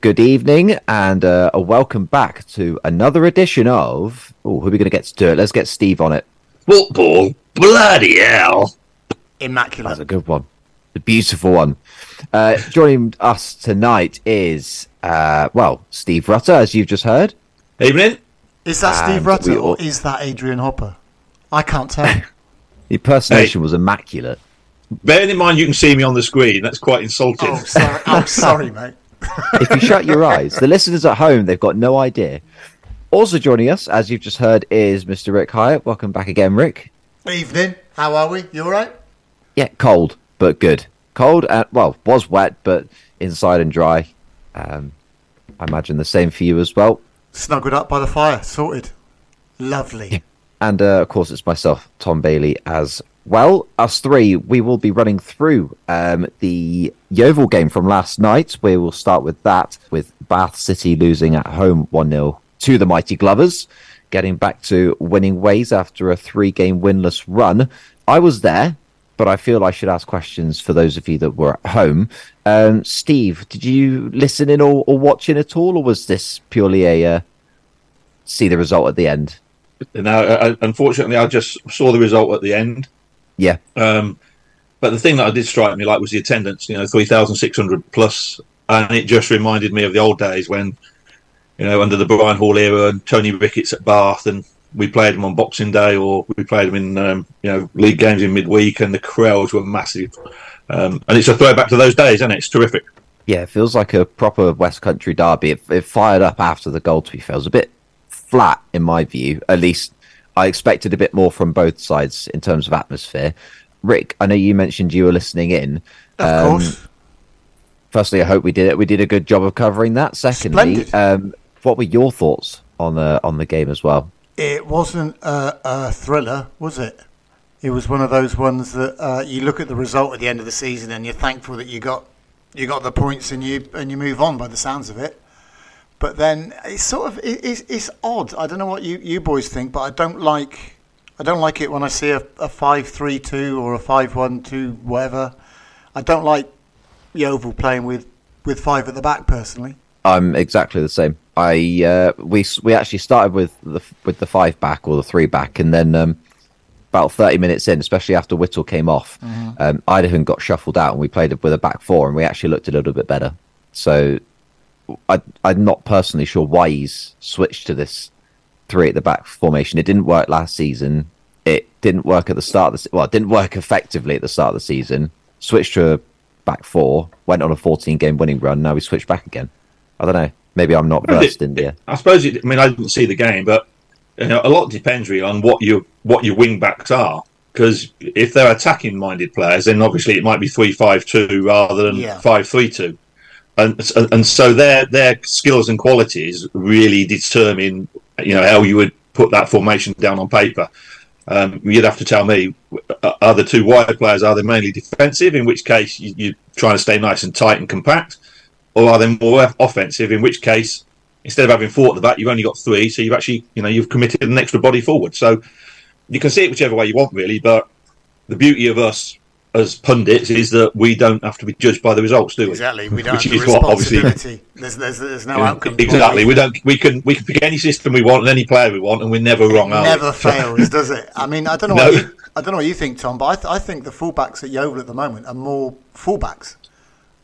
Good evening and uh, a welcome back to another edition of. Oh, who are we going to get to do it? Let's get Steve on it. Football, bloody hell! Immaculate. That's a good one. The beautiful one. Uh, joining us tonight is, uh, well, Steve Rutter, as you've just heard. Evening. Is that And Steve Rutter we or is that Adrian Hopper? I can't tell. The impersonation was immaculate. Bearing in mind you can see me on the screen, that's quite insulting. oh, sorry. I'm sorry, mate. If you shut your eyes, the listeners at home, they've got no idea. Also joining us, as you've just heard, is Mr. Rick Hyatt. Welcome back again, Rick. Evening. How are we? You all right? Yeah, cold, but good. Cold, and, well, was wet, but inside and dry. Um, I imagine the same for you as well. Snuggled up by the fire. Sorted. Lovely. And uh, of course, it's myself, Tom Bailey, as well. Us three, we will be running through um, the Yeovil game from last night. We will start with that, with Bath City losing at home 1 0 to the Mighty Glovers, getting back to winning ways after a three game winless run. I was there, but I feel I should ask questions for those of you that were at home. Um, Steve, did you listen in or, or watch in at all, or was this purely a uh, see the result at the end? Now, uh, unfortunately, I just saw the result at the end. Yeah. Um, but the thing that I did strike me like was the attendance. You know, three thousand six hundred plus, and it just reminded me of the old days when, you know, under the Brian Hall era and Tony Ricketts at Bath, and we played them on Boxing Day or we played them in um, you know league games in midweek, and the crowds were massive. Um, and it's a throwback to those days, isn't it? It's terrific. Yeah, it feels like a proper West Country derby. It, it fired up after the goal, to be fair. It was a bit flat, in my view. At least I expected a bit more from both sides in terms of atmosphere. Rick, I know you mentioned you were listening in. Of Um, course. Firstly, I hope we did it. We did a good job of covering that. Secondly, um, what were your thoughts on the on the game as well? It wasn't a, a thriller, was it? It was one of those ones that uh, you look at the result at the end of the season and you're thankful that you got you got the points and you and you move on by the sounds of it. But then it's sort of it, it's, it's odd. I don't know what you, you boys think, but I don't like I don't like it when I see a, a five three two or a five one two whatever. I don't like Yeovil playing with, with five at the back personally. I'm exactly the same. I uh, we we actually started with the with the five back or the three back, and then um, about thirty minutes in, especially after Whittle came off, um, Idaho got shuffled out, and we played with a back four, and we actually looked a little bit better. So I I'm not personally sure why he's switched to this three at the back formation. It didn't work last season. It didn't work at the start of the se- well, it didn't work effectively at the start of the season. Switched to a back four, went on a 14 game winning run. Now we switched back again. I don't know. Maybe I'm not Well, versed in the. I suppose. It, I mean, I didn't see the game, but you know, a lot depends really on what your what your wing backs are. Because if they're attacking minded players, then obviously it might be three five two rather than Yeah. five three two, and and so their their skills and qualities really determine you know how you would put that formation down on paper. Um, you'd have to tell me uh, are the two wide players are they mainly defensive, in which case you, you're trying to stay nice and tight and compact, or are they more offensive, in which case instead of having four at the back, you've only got three, so you've actually you know you've committed an extra body forward. So you can see it whichever way you want, really. But the beauty of us as pundits is that we don't have to be judged by the results, do we? Exactly. We don't Which have the is what obviously. There's, there's, there's no outcome. exactly. We don't. We can we can pick any system we want and any player we want, and we're never wrong. Are we? never fails, does it? I mean, I don't know. No. What you, I don't know what you think, Tom, but I, th- I think the fullbacks at Yeovil at the moment are more fullbacks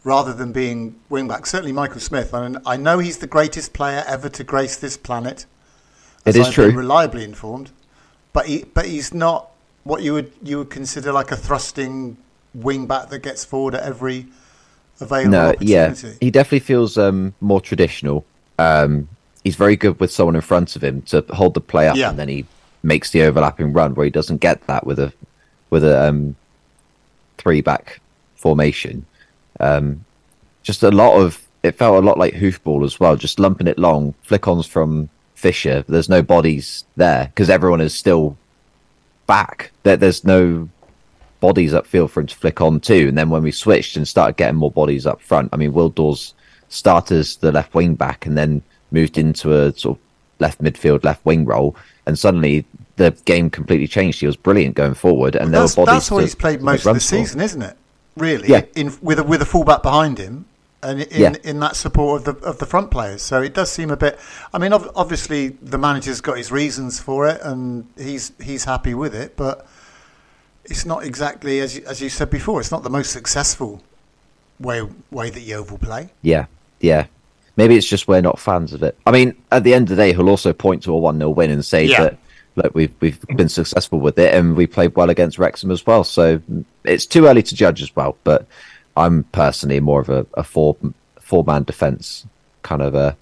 rather than being wingbacks. Certainly, Michael Smith. I, mean, I know he's the greatest player ever to grace this planet. It as is I've true. Been reliably informed, but he, but he's not what you would you would consider like a thrusting wingback that gets forward at every available No, yeah, he definitely feels um, more traditional. Um, he's very good with someone in front of him to hold the play up, Yeah. and then he makes the overlapping run where he doesn't get that with a with a um, three back formation. Um, just a lot of it felt a lot like hoofball as well, just lumping it long, flick ons from Fisher. There's no bodies there because everyone is still back. There, there's no bodies upfield for him to flick on to. And then when we switched and started getting more bodies up front, I mean, Wildor's started as the left wing back and then moved into a sort of left midfield, left wing role. And suddenly the game completely changed. He was brilliant going forward. And that's, there were bodies. that's what he's played most of the for. season, isn't it? Really, Yeah. in with a, with a fullback behind him, and in, Yeah. in that support of the of the front players. So it does seem a bit. I mean, ob- obviously the manager's got his reasons for it, and he's he's happy with it, but it's not exactly as you, as you said before. It's not the most successful way way that Yeovil play. Yeah, yeah. Maybe it's just we're not fans of it. I mean, at the end of the day, he'll also point to a one 0 win and say Yeah. that look, we've we've been successful with it and we played well against Wrexham as well. So it's too early to judge as well. But I'm personally more of a, a four four man defence kind of a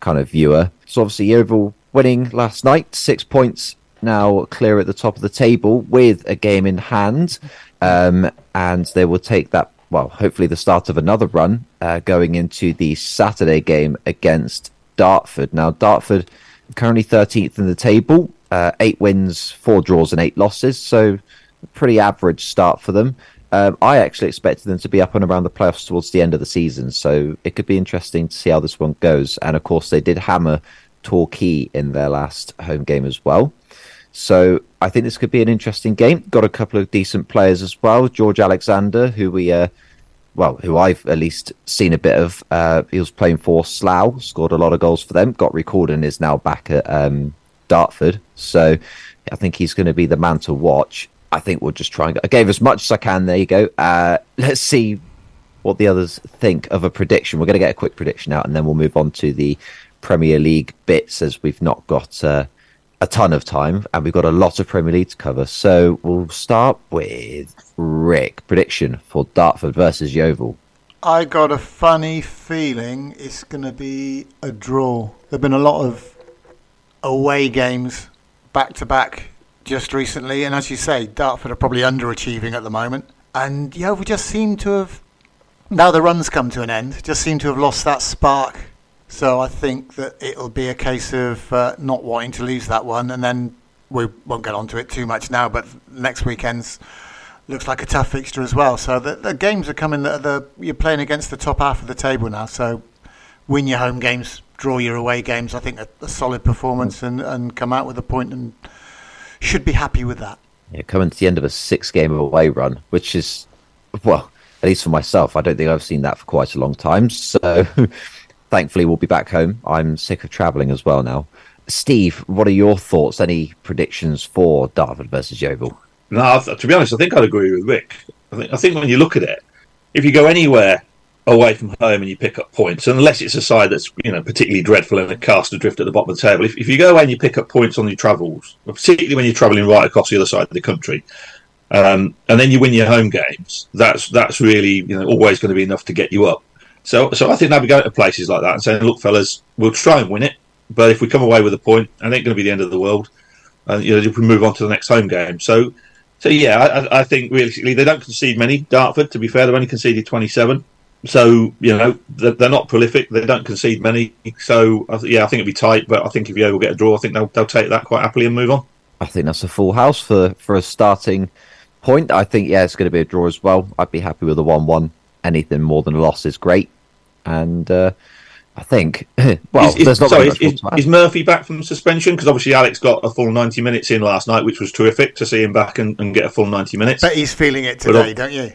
kind of viewer. So obviously Yeovil winning last night, six points now clear at the top of the table with a game in hand, um, and they will take that. Well, hopefully the start of another run uh, going into the Saturday game against Dartford. Now Dartford currently 13th in the table, uh, eight wins, four draws, and eight losses. So pretty average start for them. Um, I actually expected them to be up and around the playoffs towards the end of the season, so it could be interesting to see how this one goes. And of course, they did hammer Torquay in their last home game as well. So I think this could be an interesting game. Got a couple of decent players as well. George Alexander, who we, uh, well, who I've at least seen a bit of. Uh, he was playing for Slough, scored a lot of goals for them. Got recorded and is now back at um, Dartford. So I think he's going to be the man to watch. I think we'll just try and. I gave as much as I can. There you go. Uh, let's see what the others think of a prediction. We're going to get a quick prediction out, and then we'll move on to the Premier League bits as we've not got uh, a ton of time, and we've got a lot of Premier League to cover. So we'll start with Rick prediction for Dartford versus Yeovil. I got a funny feeling it's going to be a draw. There've been a lot of away games back to back just recently, and as you say, Dartford are probably underachieving at the moment. And we just seem to have now the runs come to an end. Just seem to have lost that spark. So I think that it'll be a case of uh, not wanting to lose that one, and then we won't get onto it too much now. But next weekend's looks like a tough fixture as well. So the, the games are coming. The, the you're playing against the top half of the table now. So win your home games, draw your away games. I think a, a solid performance and, and come out with a point and should be happy with that. Yeah, coming to the end of a six-game away run, which is well, at least for myself, I don't think I've seen that for quite a long time. So thankfully, we'll be back home. I'm sick of travelling as well now. Steve, what are your thoughts? Any predictions for Dartford versus Yeovil? No, to be honest, I think I'd agree with Rick. I think, I think when you look at it, if you go anywhere away from home and you pick up points, unless it's a side that's you know particularly dreadful and cast adrift at the bottom of the table, if, if you go away and you pick up points on your travels, particularly when you're travelling right across the other side of the country, um, and then you win your home games, that's that's really you know always going to be enough to get you up. So, so I think they'll be going to places like that and saying, "Look, fellas, we'll try and win it, but if we come away with a point, it ain't going to be the end of the world." And you know, if we move on to the next home game, so so yeah, I, I think realistically they don't concede many. Dartford, to be fair, they've only conceded twenty-seven. So you know they're, not prolific. They don't concede many. So yeah, I think it'll be tight. But I think if Yeovil get a draw, I think they'll they'll take that quite happily and move on. I think that's a full house for for a starting point. I think yeah, it's going to be a draw as well. I'd be happy with a one-one. Anything more than a loss is great, and uh, I think well, is, is, there's not sorry, very is, more is, to is Murphy back from suspension? Because obviously Alex got a full ninety minutes in last night, which was terrific to see him back and, and get a full ninety minutes. Bet he's feeling it today, uh, don't you?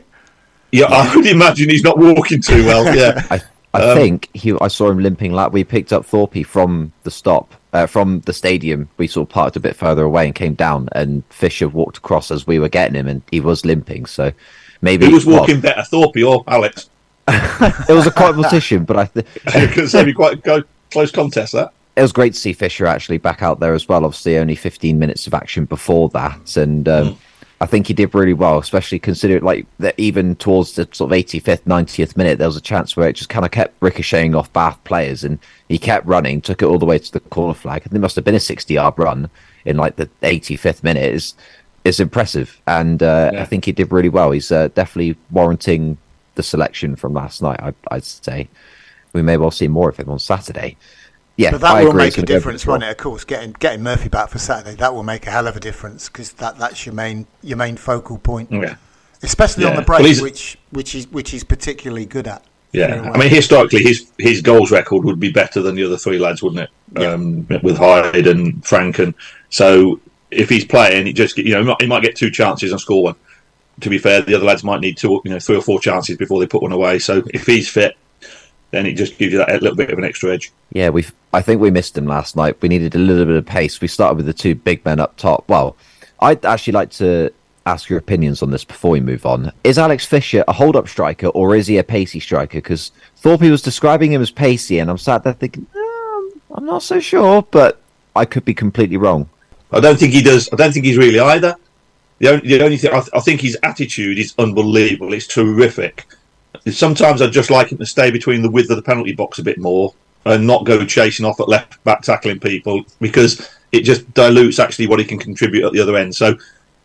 Yeah, I would imagine he's not walking too well. Yeah, I I Um, think he. I saw him limping. Like we picked up Thorpe from the stop, uh, from the stadium. We sort of parked a bit further away and came down, and Fisher walked across as we were getting him, and he was limping. So maybe he was well, walking better, Thorpe or Alex? It was a competition, but I. Th- Because it'd be quite a close contest. That it was great to see Fisher actually back out there as well. Obviously, only 15 minutes of action before that, and um, I think he did really well, especially considering like that even towards the sort of 85th, 90th minute, there was a chance where it just kind of kept ricocheting off Bath players, and he kept running, took it all the way to the corner flag. and there must have been a 60-yard run in like the 85th minute. Is is impressive, and uh, Yeah. I think he did really well. He's uh, definitely warranting the selection from last night. I, I'd say we may well see more of him on Saturday. Yeah, But that I will agree. make a gonna go for difference, draw. won't it? Of course, getting getting Murphy back for Saturday that will make a hell of a difference because that, that's your main your main focal point, yeah. especially on the break, Well, which which is which he's particularly good at. Yeah, I mean, historically, his his goals record would be better than the other three lads, wouldn't it? Yeah. Um, with Hyde and Frank, and so if he's playing, he just you know he might, he might get two chances and score one. To be fair, the other lads might need two, you know, three or four chances before they put one away. So if he's fit, then it just gives you that little bit of an extra edge. Yeah, we. I think we missed him last night. We needed a little bit of pace. We started with the two big men up top. Well, I'd actually like to ask your opinions on this before we move on. Is Alex Fisher a hold-up striker or is he a pacey striker? Because Thorpe was describing him as pacey, and I'm sat there thinking, um, I'm not so sure, but I could be completely wrong. I don't think he does. I don't think he's really either. The only, the only thing I, th- I think his attitude is unbelievable. It's terrific. Sometimes I'd just like him to stay between the width of the penalty box a bit more and not go chasing off at left back tackling people because it just dilutes actually what he can contribute at the other end. So,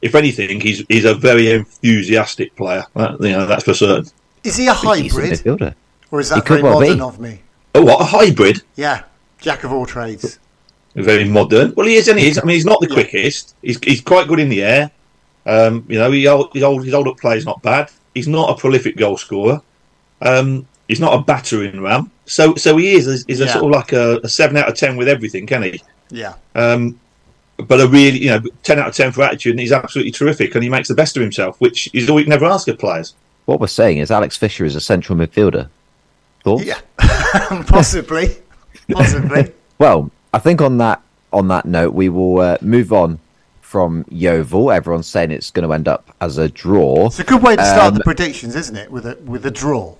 if anything, he's he's a very enthusiastic player. That, you know, that's for certain. Is he a hybrid, or is that could very well modern be. of me? Oh, what a hybrid! Yeah, jack of all trades. Very modern. Well, he is, and he is. I mean, he's not the quickest. He's he's quite good in the air. Um, you know, he hold, his old his old up play is not bad. He's not a prolific goal scorer. Um, he's not a battering ram. So so he is is a Yeah. sort of like a, a seven out of ten with everything, can he? Yeah, Um, but a really, you know, 10 out of 10 for attitude, and he's absolutely terrific, and he makes the best of himself, which is all you can ever ask of players. What we're saying is Alex Fisher is a central midfielder. Thoughts? yeah, possibly, possibly. Well, I think on that on that note, we will uh, move on from Yeovil. Everyone's saying it's going to end up as a draw. It's a good way to start Um, the predictions, isn't it? With a with a draw.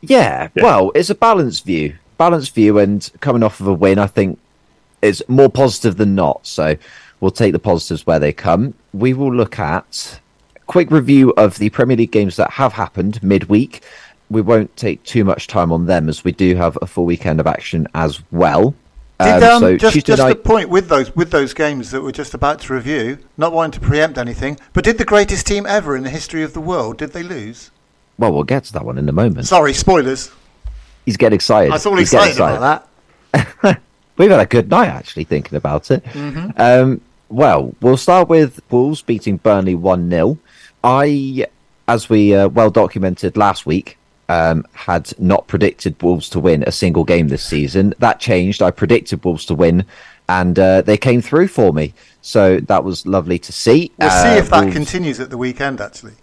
Yeah, Yeah. well, it's a balanced view. Balanced view, and coming off of a win, I think is more positive than not. So we'll take the positives where they come. We will look at a quick review of the Premier League games that have happened midweek. We won't take too much time on them as we do have a full weekend of action as well. Did, Um, um, so just just a point with those with those games that we're just about to review, not wanting to preempt anything, but did the greatest team ever in the history of the world did they lose? well, we'll get to that one in a moment. Sorry, spoilers. He's getting excited. I was all He's getting excited about that. We've had a good night actually thinking about it. Mm-hmm. Um, well, we'll start with Wolves beating Burnley 1 0. I, as we uh, well documented last week, um, had not predicted Wolves to win a single game this season. That changed. I predicted Wolves to win, and uh, they came through for me. So that was lovely to see. We'll Uh, see if that Wolves- continues at the weekend. Actually,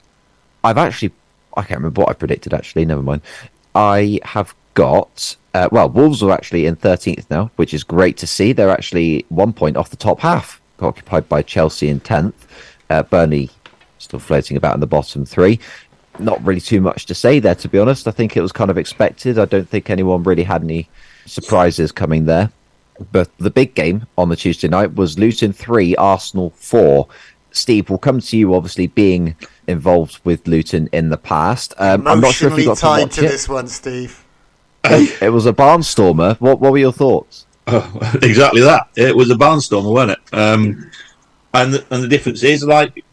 I've actually, I can't remember what I predicted actually. Never mind. I have got, uh, well, Wolves are actually in 13th now, which is great to see. They're actually one point off the top half, occupied by Chelsea in 10th. Uh, Burnley still floating about in the bottom three. Not really too much to say there, to be honest. I think it was kind of expected. I don't think anyone really had any surprises coming there. But the big game on the Tuesday night was Luton 3, Arsenal 4. Steve, we'll come to you, obviously, being involved with Luton in the past. Um, I'm not sure if you emotionally got tied watch to this one, Steve. It was a barnstormer. What, what were your thoughts? Oh, exactly that. It was a barnstormer, wasn't it? Um, and the, and the difference is, like,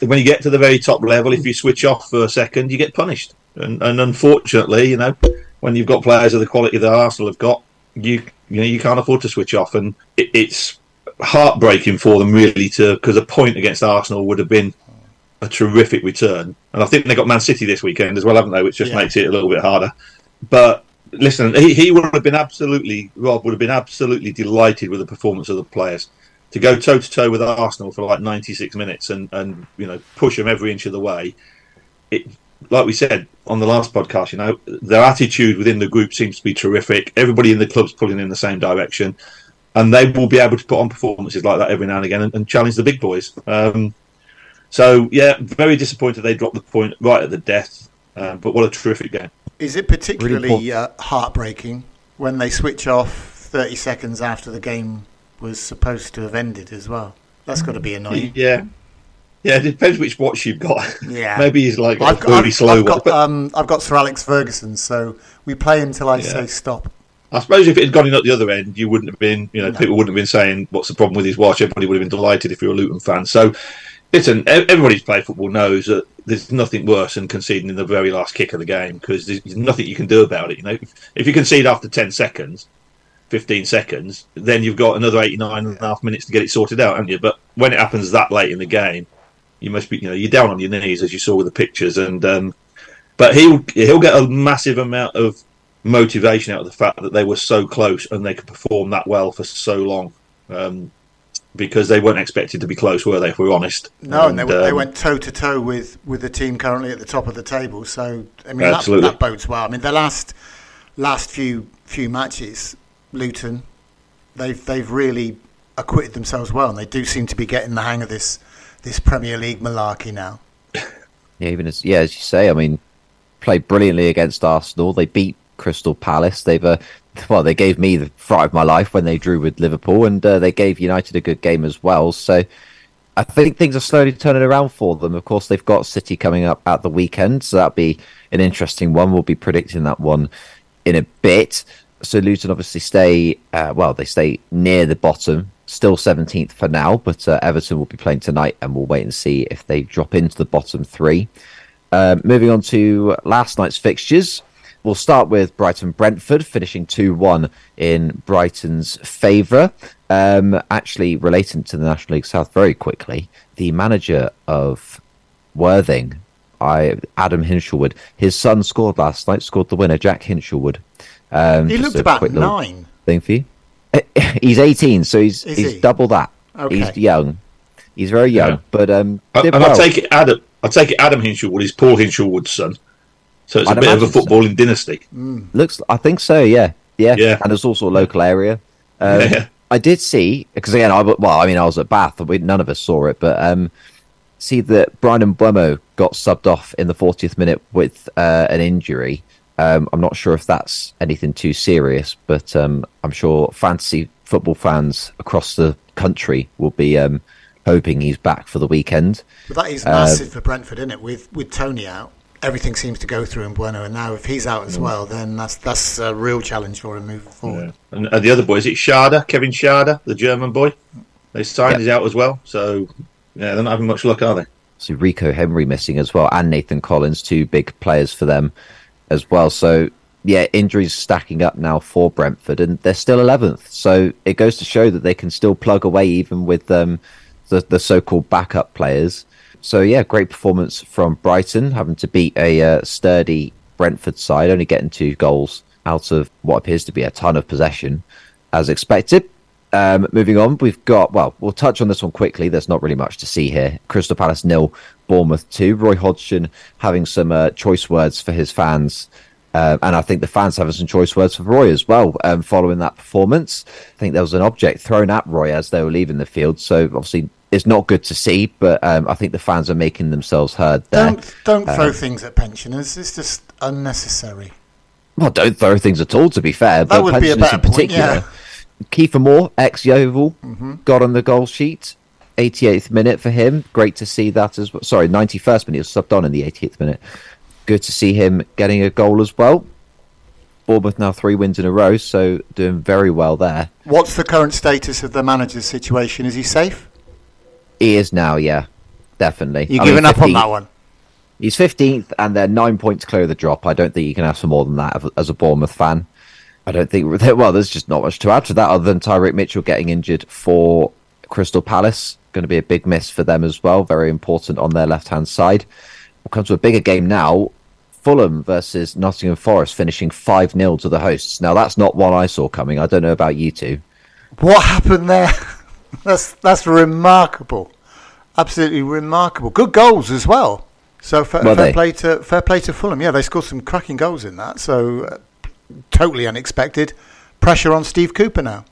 when you get to the very top level, if you switch off for a second, you get punished. And, and unfortunately, you know, when you've got players of the quality that Arsenal have got, you you know you can't afford to switch off, and it, it's heartbreaking for them really to because a point against Arsenal would have been a terrific return. And I think they got Man City this weekend as well, haven't they? Which just Yeah. makes it a little bit harder. But listen, he, he would have been absolutely Rob would have been absolutely delighted with the performance of the players to go toe to toe with Arsenal for like 96 minutes and and you know push them every inch of the way. It like we said on the last podcast, you know, their attitude within the group seems to be terrific. Everybody in the club's pulling in the same direction, and they will be able to put on performances like that every now and again and, and challenge the big boys. Um, so yeah, very disappointed they dropped the point right at the death. Um, but what a terrific game! Is it particularly Really uh, heartbreaking when they switch off 30 seconds after the game was supposed to have ended as well? That's got to be annoying. Yeah, yeah. It depends which watch you've got. Yeah. maybe he's like a I've got, really I've, slow I've one. got, But um, I've got Sir Alex Ferguson, so we play until I Yeah. say stop. I suppose if it had gone in at the other end, you wouldn't have been, you know, No. people wouldn't have been saying, what's the problem with his watch? Everybody would have been delighted if you're a Luton fan. So, listen, everybody who's played football knows that there's nothing worse than conceding in the very last kick of the game because there's nothing you can do about it. You know, if, if you concede after 10 seconds, 15 seconds, then you've got another 89 and a half minutes to get it sorted out, haven't you? But when it happens that late in the game, you must be, you know, you're down on your knees as you saw with the pictures. And, um, but he'll, he'll get a massive amount of motivation out of the fact that they were so close and they could perform that well for so long. Um, because they weren't expected to be close, were they? If we're honest. No, and, they, they um, went toe to toe with with the team currently at the top of the table. So I mean, that, that bodes well. I mean, the last last few few matches, Luton, they've they've really acquitted themselves well, and they do seem to be getting the hang of this this Premier League malarkey now. Yeah, even as yeah, as you say, I mean, played brilliantly against Arsenal. They beat Crystal Palace. They've uh, well, they gave me the fright of my life when they drew with Liverpool, and uh, they gave United a good game as well. So I think things are slowly turning around for them. Of course, they've got City coming up at the weekend, so that'll be an interesting one. We'll be predicting that one in a bit. So Luton obviously stay uh, well. They stay near the bottom, still 17th for now, but uh, Everton will be playing tonight, and we'll wait and see if they drop into the bottom three. Uh, moving on to last night's fixtures. We'll start with Brighton Brentford, finishing 2 1 in Brighton's favour. Um, actually, relating to the National League South very quickly, the manager of Worthing, I Adam Hinshelwood, his son scored last night, scored the winner, Jack Hinshelwood. Um, He looked about quick nine. Thing for you. He's 18, so he's Is he's he? double that. Okay. He's young. He's very young, Yeah. but um, I, did and I take it Adam. I take it Adam Hinshelwood is Paul Hinshelwood's son. So it's a I'd bit of a imagine so. footballing dynasty. Looks, I think so. Yeah, yeah, Yeah. And it's also a local area. Um, Yeah. I did see because again, I w- well, I mean, I was at Bath, and we, none of us saw it, but um, see that Bryan Mbeumo got subbed off in the 40th minute with uh, an injury. Um, I'm not sure if that's anything too serious, but um, I'm sure fantasy football fans across the country will be um, hoping he's back for the weekend. But that Uh, massive for Brentford, isn't it? With with Toney out, everything seems to go through Mbeumo, and now if he's out Mm. as well, then that's that's a real challenge for him moving forward. And, and the other boy is it Schade, Kevin Schade, the German boy. They signed Yeah. he's out as well. So yeah, they're not having much luck, are they? So Rico Henry missing as well, and Nathan Collins, two big players for them as well. So yeah, injuries stacking up now for Brentford, and they're still eleventh. So it goes to show that they can still plug away even with um, the the so-called backup players. So yeah, great performance from Brighton, having to beat a uh, sturdy Brentford side, only getting two goals out of what appears to be a ton of possession, as expected. Um, moving on, we've got, well, we'll touch on this one quickly. There's not really much to see here. Crystal Palace nil, Bournemouth 2. Roy Hodgson having some uh, choice words for his fans. Um, and I think the fans having some choice words for Roy as well um, following that performance. I think there was an object thrown at Roy as they were leaving the field. So obviously it's not good to see, but um, I think the fans are making themselves heard there. Don't don't throw Um, things at pensioners. It's just unnecessary. Well, don't throw things at all, to be fair. That but would be a better in point, particular. yeah. Kiefer Moore, ex Yeovil, Mm-hmm. got on the goal sheet. 88th minute for him. Great to see that as well. Sorry, 91st minute. He was subbed on in the 80th minute. Good to see him getting a goal as well. Bournemouth now three wins in a row, so doing very well there. What's the current status of the manager's situation? Is he safe? He is now, yeah, definitely. You I mean, giving up on that one? He's 15th, and they're nine points clear of the drop. I don't think you can ask for more than that as a Bournemouth fan. I don't think. Well, there's just not much to add to that other than Tyrick Mitchell getting injured for Crystal Palace. Going to be a big miss for them as well. Very important on their left hand side. We'll come to a bigger game now. Fulham versus Nottingham Forest finishing 5 0 to the hosts. Now, that's not one I saw coming. I don't know about you two. What happened there? that's that's remarkable. Absolutely remarkable. Good goals as well. So fair, fair play to fair play to Fulham. Yeah, they scored some cracking goals in that. So uh, totally unexpected. Pressure on Steve Cooper now.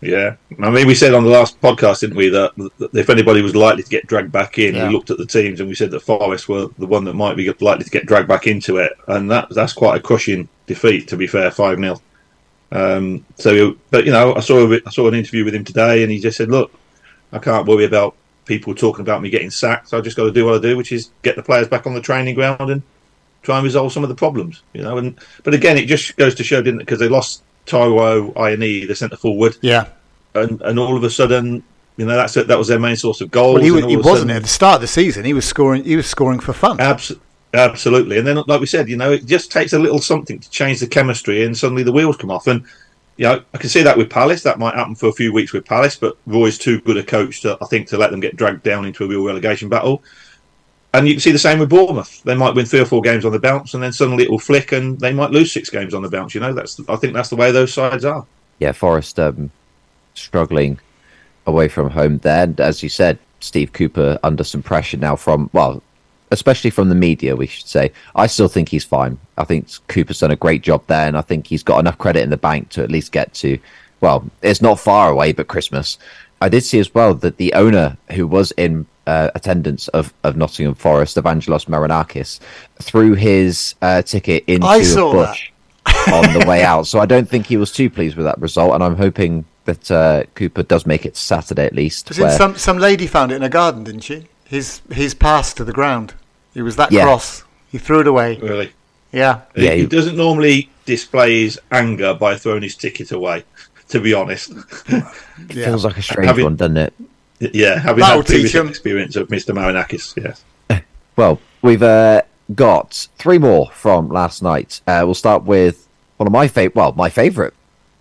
Yeah, I mean, we said on the last podcast, didn't we, that, that if anybody was likely to get dragged back in, Yeah. we looked at the teams and we said that Forest were the one that might be likely to get dragged back into it, and that that's quite a crushing defeat. To be fair, five 0 um, So, but you know, I saw a, I saw an interview with him today, and he just said, "Look, I can't worry about people talking about me getting sacked. So I just got to do what I do, which is get the players back on the training ground and try and resolve some of the problems." You know, and but again, it just goes to show, didn't it? Because they lost Taiwo Awoniyi, the centre forward Yeah. and and all of a sudden, you know, that's it. That was their main source of goals. Well, he, and was, he wasn't sudden- at the start of the season. He was scoring. He was scoring for fun. Abs- absolutely. And then, like we said, you know, it just takes a little something to change the chemistry, and suddenly the wheels come off. And you know, I can see that with Palace. That might happen for a few weeks with Palace, but Roy's too good a coach to, I think, to let them get dragged down into a real relegation battle. And you can see the same with Bournemouth. They might win three or four games on the bounce, and then suddenly it will flick, and they might lose six games on the bounce. You know, that's I think that's the way those sides are. yeah, Forest um, struggling away from home there. And as you said, Steve Cooper under some pressure now from, well, especially from the media, we should say. I still think he's fine. I think Cooper's done a great job there, and I think he's got enough credit in the bank to at least get to. Well, it's not far away, but Christmas. I did see as well that the owner who was in uh, attendance of, of Nottingham Forest, Evangelos Marinakis, threw his uh, ticket into I a saw bush on the way out. So I don't think he was too pleased with that result, and I'm hoping that uh, Cooper does make it to Saturday at least. Was it where- some some lady found it in a garden, didn't she? His his pass to the ground. He was that Yeah. cross. He threw it away. Really. Yeah. Yeah, he, he- doesn't normally display his anger by throwing his ticket away. To be honest, Yeah. feels like a strange Having- one, doesn't it? Yeah, having That'll had previous teach experience of Mr. Marinakis, yes. Well, we've uh, got three more from last night. Uh, we'll start with one of my favorite, well, my favourite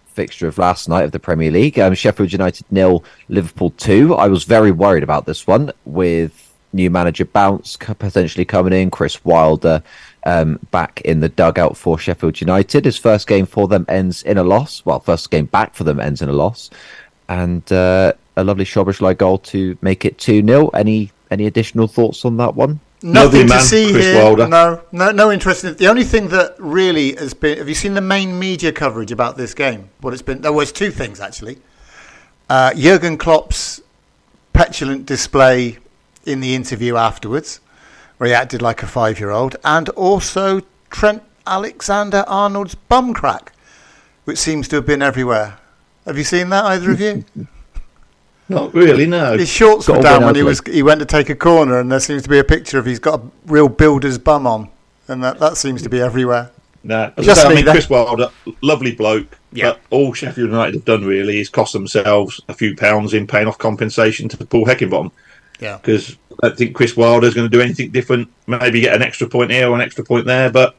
fixture of last night of the Premier League. Um, Sheffield United nil, Liverpool two. I was very worried about this one with new manager Bounce potentially coming in, Chris Wilder um, back in the dugout for Sheffield United. His first game for them ends in a loss. Well, first game back for them ends in a loss, and uh, a lovely Szoboszlai goal to make it two 0 Any any additional thoughts on that one? Lovely Nothing to see Chris here. Wilder. No, no, no interest. In it. The only thing that really has been. Have you seen the main media coverage about this game? What it's been. There was two things actually. Uh, Jurgen Klopp's petulant display in the interview afterwards, where he acted like a five-year-old, and also Trent Alexander-Arnold's bum crack, which seems to have been everywhere. Have you seen that, either of you? Not really, no. His shorts Got were down when he was he went to take a corner, and there seems to be a picture of he's got a real builder's bum on, and that, that seems to be everywhere. No, as Just I, say, I mean. Chris Wilder, lovely bloke. Yeah. But all Sheffield United have done really is cost themselves a few pounds in paying off compensation to Paul Heckingbottom. Yeah, Because I don't think Chris Wilder's going to do anything different. Maybe get an extra point here or an extra point there, but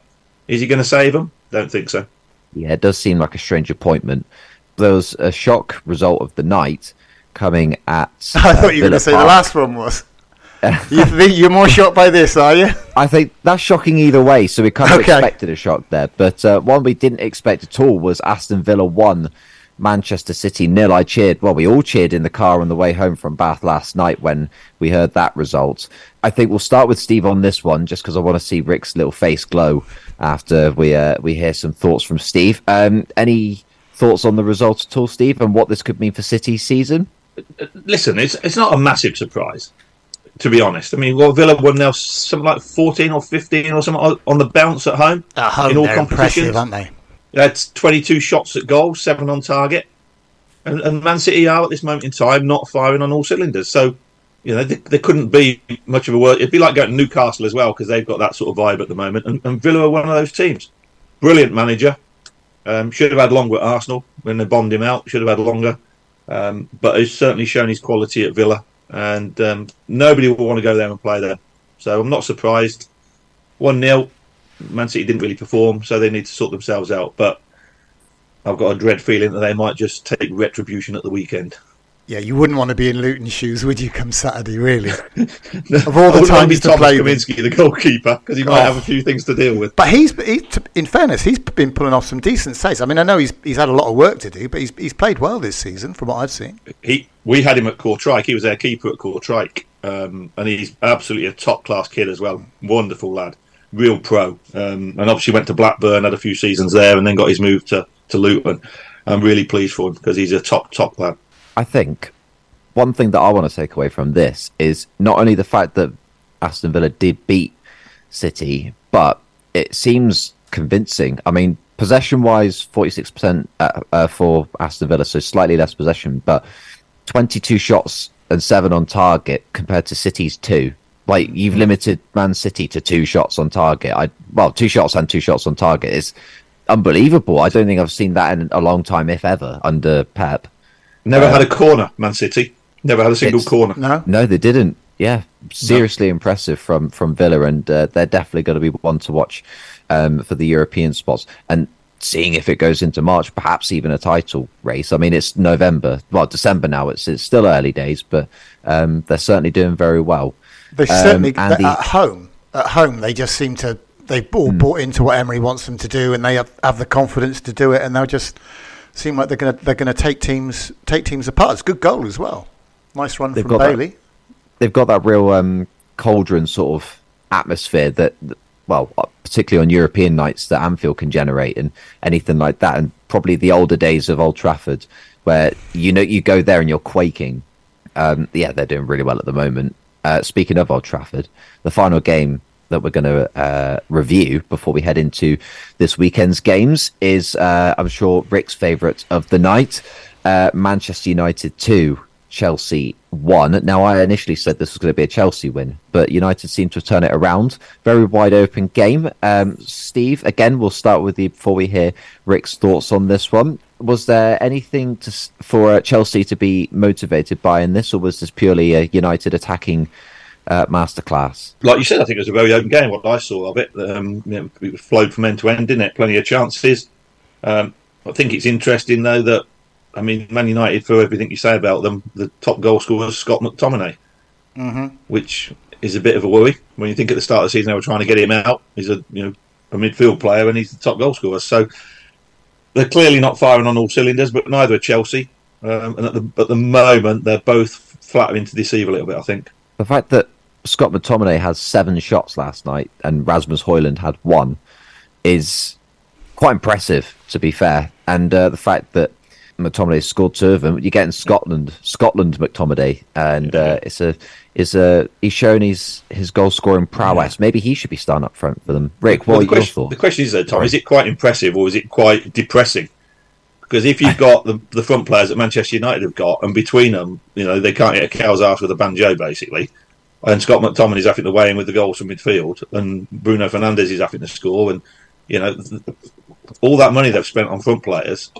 is he going to save them? Don't think so. Yeah, it does seem like a strange appointment. There was a shock result of the night coming at. I uh, thought you were going to say the last one was. you think you're more shocked by this, are you? I think that's shocking either way. So we kind of Okay. expected a shock there, but uh, one we didn't expect at all was Aston Villa one, Manchester City nil. I cheered. Well, we all cheered in the car on the way home from Bath last night when we heard that result. I think we'll start with Steve on this one, just because I want to see Rick's little face glow after we uh, we hear some thoughts from Steve. Um, any thoughts on the result at all, Steve, and what this could mean for City's season? Listen, it's it's not a massive surprise, to be honest. I mean, well, Villa won now something like 14 or 15 or something on- the bounce at home. At home, in all they're competitions. aren't they? That's 22 shots at goal, seven on target. And, and Man City are at this moment in time not firing on all cylinders. So, you know, there, there couldn't be much of a word. It'd be like going to Newcastle as well because they've got that sort of vibe at the moment. And, and Villa are one of those teams. Brilliant manager. Um, should have had longer at Arsenal when they bombed him out. Should have had longer. Um, but he's certainly shown his quality at Villa. And um, nobody will want to go there and play there. So I'm not surprised. 1 0. Man City didn't really perform, so they need to sort themselves out. But I've got a dread feeling that they might just take retribution at the weekend. Yeah, you wouldn't want to be in Luton's shoes, would you? Come Saturday, really? of all the I wouldn't to times to Thomas play. Kaminski, the goalkeeper, because he might Oh. have a few things to deal with. But he's, he, in fairness, he's been pulling off some decent saves. I mean, I know he's he's had a lot of work to do, but he's he's played well this season, from what I've seen. He, we had him at Kortrijk. He was our keeper at Kortrijk, um, and he's absolutely a top class kid as well. Wonderful lad, real pro. Um, and obviously went to Blackburn, had a few seasons there, and then got his move to to Luton. I'm really pleased for him because he's a top top lad. I think one thing that I want to take away from this is not only the fact that Aston Villa did beat City, but it seems convincing. I mean, possession wise, 46% uh, uh, for Aston Villa, so slightly less possession, but 22 shots and seven on target compared to City's two. Like you've limited Man City to two shots on target. I well, two shots and two shots on target is unbelievable. I don't think I've seen that in a long time, if ever, under Pep. Never Uh, had a corner, Man City. Never had a single corner. No, No, they didn't. Yeah, seriously impressive from from Villa, and uh, they're definitely going to be one to watch um, for the European spots. And seeing if it goes into March, perhaps even a title race. I mean, it's November, well, December now. It's it's still early days, but um, they're certainly doing very well. they Um, certainly and the- at home. At home, they just seem to they've all Hmm. bought into what Emery wants them to do, and they have, have the confidence to do it, and they'll just seem like they're going to they're going to take teams take teams apart. It's a good goal as well. Nice run They've from got that- Bailey. They've got that real um, cauldron sort of atmosphere that, well, particularly on European nights that Anfield can generate and anything like that, and probably the older days of Old Trafford, where you know you go there and you're quaking. Um, yeah, they're doing really well at the moment. Uh, speaking of Old Trafford, the final game that we're going to uh, review before we head into this weekend's games is, uh, I'm sure, Rick's favourite of the night uh, Manchester United 2, Chelsea 1. Now, I initially said this was going to be a Chelsea win, but United seemed to turn it around. Very wide open game. Um, Steve, again, we'll start with you before we hear Rick's thoughts on this one. Was there anything to, for Chelsea to be motivated by in this, or was this purely a United attacking? Uh, masterclass. Like you said, I think it was a very open game. What I saw of it, um, you know, it flowed from end to end, didn't it? Plenty of chances. Um, I think it's interesting though that I mean, Man United, for everything you say about them, the top goal scorer is Scott McTominay, mm-hmm. which is a bit of a worry when you think at the start of the season they were trying to get him out. He's a you know a midfield player and he's the top goal scorer. So they're clearly not firing on all cylinders, but neither are Chelsea. Um, and at the at the moment, they're both flattering to deceive a little bit. I think the fact that Scott McTominay has seven shots last night and Rasmus Højlund had one is quite impressive, to be fair. And uh, the fact that McTominay scored two of them, you're getting Scotland, Scotland McTominay, and uh, it's a is a he's shown his his goal scoring prowess. Maybe he should be starting up front for them. Rick, what well, the, question, the question is though, Tom, is it quite impressive or is it quite depressing? Because if you've got the, the front players that Manchester United have got, and between them, you know, they can't hit a cow's ass with a banjo, basically and Scott McTominay is having to weigh in with the goals from midfield, and Bruno Fernandes is having to score, and you know all that money they've spent on front players.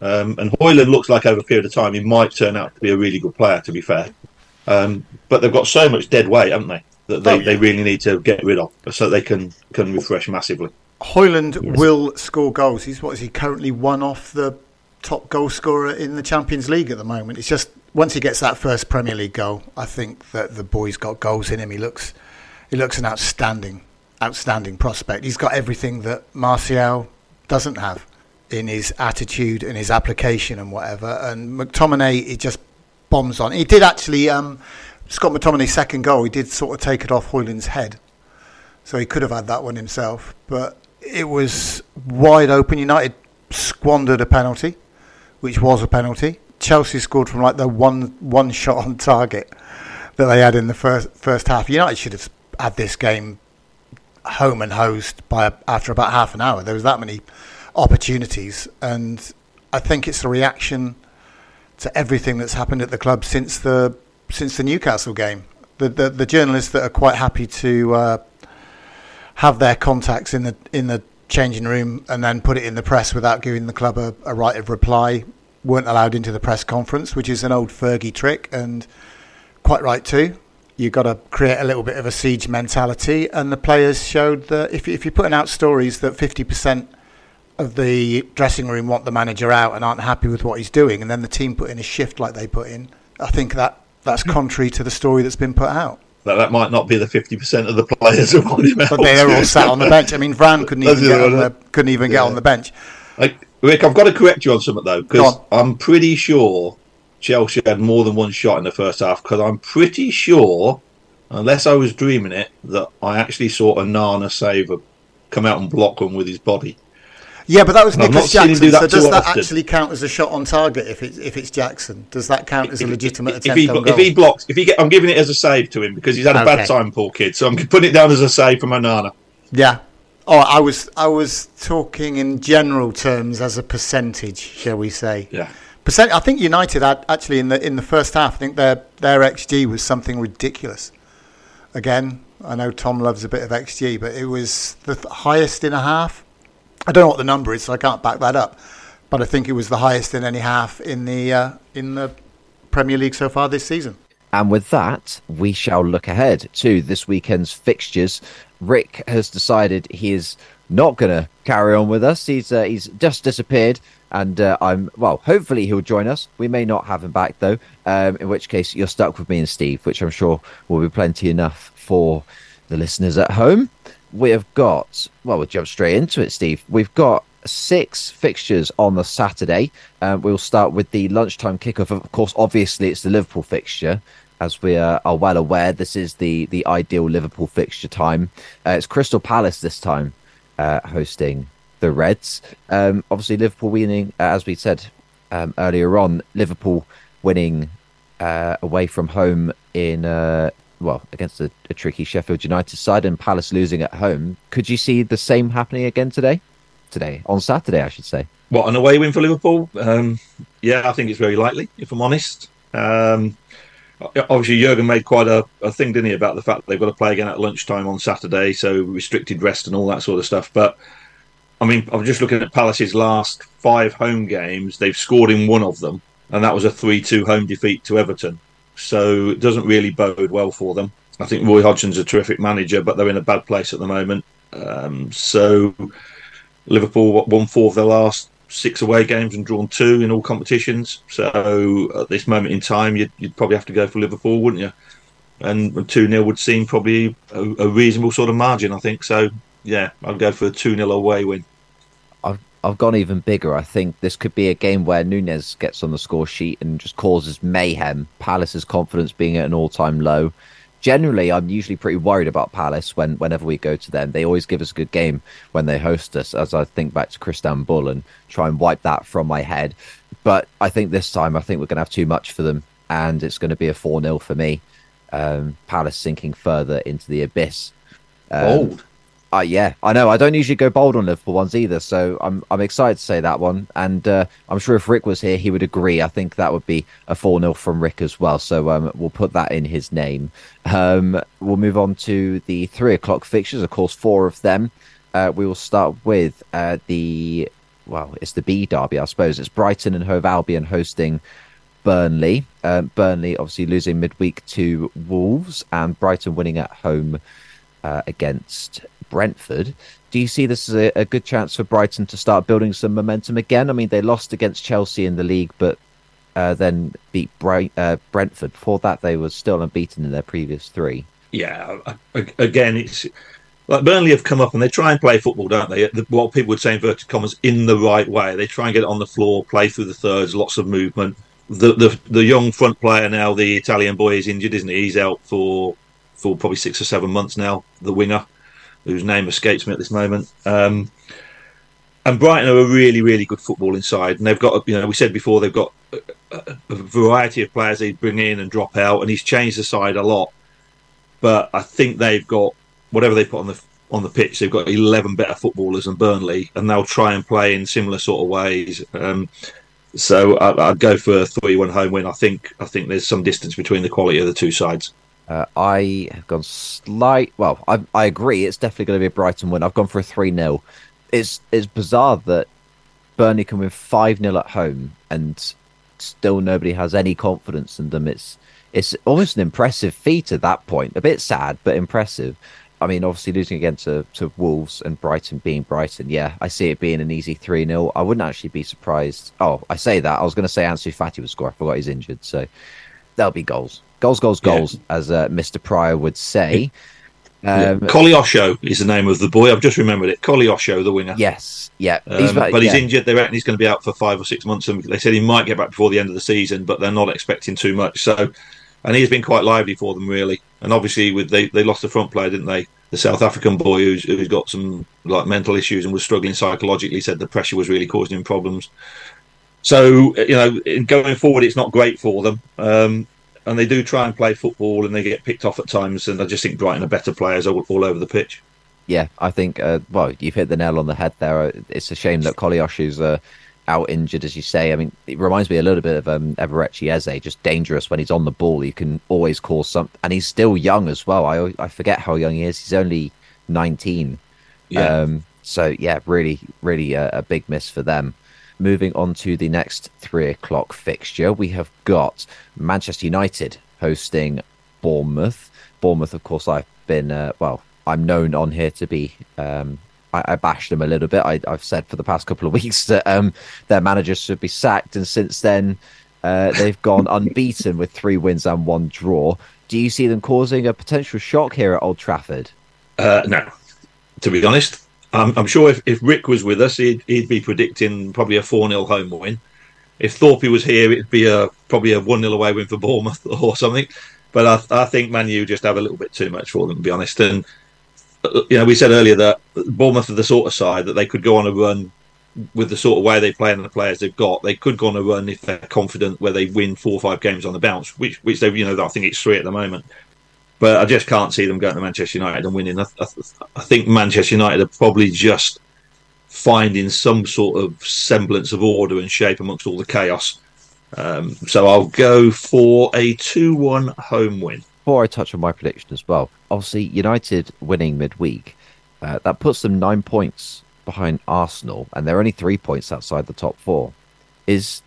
Um, and Højlund looks like over a period of time he might turn out to be a really good player. To be fair, um, but they've got so much dead weight, haven't they? That they, oh, yeah. they really need to get rid of so they can can refresh massively. Højlund yes. will score goals. He's what is he currently one off the top goal scorer in the Champions League at the moment. It's just once he gets that first Premier League goal, I think that the boy's got goals in him. He looks he looks an outstanding outstanding prospect. He's got everything that Martial doesn't have in his attitude and his application and whatever. And McTominay, he just bombs on. He did actually um, Scott McTominay's second goal. He did sort of take it off Højlund's head, so he could have had that one himself. But it was wide open. United squandered a penalty, which was a penalty. Chelsea scored from like the one one shot on target that they had in the first first half. United should have had this game home and host by after about half an hour. There was that many opportunities, and I think it's a reaction to everything that's happened at the club since the since the Newcastle game. The the, the journalists that are quite happy to uh, have their contacts in the in the changing room and then put it in the press without giving the club a, a right of reply weren't allowed into the press conference, which is an old Fergie trick, and quite right too. You've got to create a little bit of a siege mentality, and the players showed that if, if you're putting out stories that 50% of the dressing room want the manager out and aren't happy with what he's doing, and then the team put in a shift like they put in, I think that that's hmm. contrary to the story that's been put out. That, that might not be the 50% of the players who want him out. But they're all sat on the bench. I mean, Varane couldn't even get on the, couldn't even yeah. get on the bench. Like, Rick, I've got to correct you on something though, because I'm pretty sure Chelsea had more than one shot in the first half. Because I'm pretty sure, unless I was dreaming it, that I actually saw Onana save a, come out and block one with his body. Yeah, but that was Nicolas Jackson. Do so does that often. actually count as a shot on target if it's if it's Jackson? Does that count as a legitimate if, attempt if he, on goal? If he blocks, if he get, I'm giving it as a save to him because he's had a okay. bad time, poor kid. So I'm putting it down as a save from Onana. Yeah, Oh, I was I was talking in general terms as a percentage, shall we say? Yeah. Percent. I think United had actually in the in the first half. I think their their xG was something ridiculous. Again, I know Tom loves a bit of xG, but it was the highest in a half. I don't know what the number is, so I can't back that up. But I think it was the highest in any half in the uh, in the Premier League so far this season. And with that, we shall look ahead to this weekend's fixtures. Rick has decided he is not going to carry on with us. He's uh, he's just disappeared, and uh, I'm well. Hopefully, he'll join us. We may not have him back though. Um, in which case, you're stuck with me and Steve, which I'm sure will be plenty enough for the listeners at home. We have got well. We'll jump straight into it, Steve. We've got six fixtures on the Saturday. Uh, we'll start with the lunchtime kickoff. Of course, obviously, it's the Liverpool fixture. As we are, are well aware, this is the the ideal Liverpool fixture time. Uh, it's Crystal Palace this time uh, hosting the Reds. Um, obviously, Liverpool winning, uh, as we said um, earlier on, Liverpool winning uh, away from home in uh, well against a, a, tricky Sheffield United side, and Palace losing at home. Could you see the same happening again today? Today on Saturday, I should say. What an away win for Liverpool? Um, yeah, I think it's very likely. If I'm honest. Um, obviously Jurgen made quite a, a, thing, didn't he, about the fact they've got to play again at lunchtime on Saturday, so restricted rest and all that sort of stuff. But I mean, I'm just looking at Palace's last five home games. They've scored in one of them, and that was a 3-2 home defeat to Everton. So it doesn't really bode well for them. I think Roy Hodgson's a terrific manager, but they're in a bad place at the moment. Um, so Liverpool won four of their last six away games and drawn two in all competitions. So at this moment in time, you'd, you'd probably have to go for Liverpool, wouldn't you? And 2 0 would seem probably a, a, reasonable sort of margin, I think. So, yeah, I'd go for a 2 0 away win. I've, I've gone even bigger. I think this could be a game where Nunez gets on the score sheet and just causes mayhem. Palace's confidence being at an all time low generally I'm usually pretty worried about Palace when whenever we go to them. They always give us a good game when they host us, as I think back to Crystanbul and try and wipe that from my head. But I think this time I think we're gonna have too much for them and it's gonna be a four 0 for me. Um, Palace sinking further into the abyss. Um, Bold. Uh, yeah, I know. I don't usually go bold on Liverpool ones either, so I'm I'm excited to say that one. And uh, I'm sure if Rick was here, he would agree. I think that would be a 4 0 from Rick as well. So um, we'll put that in his name. Um, we'll move on to the three o'clock fixtures, of course, four of them. Uh, we will start with uh, the, well, it's the B derby, I suppose. It's Brighton and Hove Albion hosting Burnley. Um, Burnley obviously losing midweek to Wolves, and Brighton winning at home uh, against Brentford. Do you see this as a, a, good chance for Brighton to start building some momentum again? I mean, they lost against Chelsea in the league, but uh, then beat Bright, uh, Brentford. Before that, they were still unbeaten in their previous three. Yeah, again, it's like Burnley have come up and they try and play football, don't they? What people would say inverted commas in the right way. They try and get it on the floor, play through the thirds, lots of movement. The the the young front player now, the Italian boy, is injured, isn't he? He's out for for probably six or seven months now. The winger whose name escapes me at this moment. Um, and Brighton are a really, really good footballing side, and they've got, you know, we said before they've got a, a variety of players they bring in and drop out, and he's changed the side a lot. But I think they've got whatever they put on the on the pitch, they've got eleven better footballers than Burnley, and they'll try and play in similar sort of ways. Um, so I, would go for a three-one home win. I think I think there's some distance between the quality of the two sides. Uh, I have gone slight. Well, I, I agree. It's definitely going to be a Brighton win. I've gone for a three 0 It's it's bizarre that Burnley can win five 0 at home and still nobody has any confidence in them. It's it's almost an impressive feat at that point. A bit sad, but impressive. I mean, obviously losing again to, to Wolves and Brighton being Brighton, yeah, I see it being an easy 3 0. I wouldn't actually be surprised. Oh, I say that. I was going to say Ansu Fati would score. I forgot he's injured. So there'll be goals. Goals, goals, goals, yeah. as uh, Mr. Pryor would say. Um, yeah. is the name of the boy. I've just remembered it. Koleosho, the winger. Yes, yeah. Um, he's, but he's injured. They reckon he's going to be out for five or six months, and they said he might get back before the end of the season, but they're not expecting too much. So, and he's been quite lively for them, really. And obviously, with they they lost the front player, didn't they? The South African boy who's who's got some like mental issues and was struggling psychologically. Said the pressure was really causing him problems. So you know, going forward, it's not great for them. Um, and they do try and play football, and they get picked off at times. And I just think Brighton are better players all, all over the pitch. Yeah, I think. Uh, well, you've hit the nail on the head there. It's a shame that Koleosho's uh, out injured, as you say. I mean, it reminds me a little bit of um, Eberechi Eze, just dangerous when he's on the ball. He can always cause some, and he's still young as well. I I forget how young he is. He's only nineteen. Yeah. Um, so yeah, really, really a, a big miss for them. Moving on to the next three o'clock fixture, we have got Manchester United hosting Bournemouth. Bournemouth, of course, I've been, uh, well, I'm known on here to be. Um, I, I bashed them a little bit. I, have said for the past couple of weeks that um, their manager should be sacked, and since then, uh, they've gone unbeaten with three wins and one draw. Do you see them causing a potential shock here at Old Trafford? Uh, no, to be honest. I'm, I'm sure if, if Rick was with us, he'd, he'd be predicting probably a 4 0 home win. If Thorpe was here, it'd be a probably a 1 0 away win for Bournemouth or something. but I, I think Man U just have a little bit too much for them, to be honest. And uh, you know, we said earlier that Bournemouth are the sort of side that they could go on a run with the sort of way they play and the players they've got. They could go on a run if they're confident where they win four or five games on the bounce, which which they you know I think it's three at the moment. But I just can't see them going to Manchester United and winning. I, I, I think Manchester United are probably just finding some sort of semblance of order and shape amongst all the chaos. Um, so I'll go for a 2 1 home win. Before I touch on my prediction as well, obviously, United winning midweek, uh, that puts them nine points behind Arsenal, and they're only three points outside the top four. Is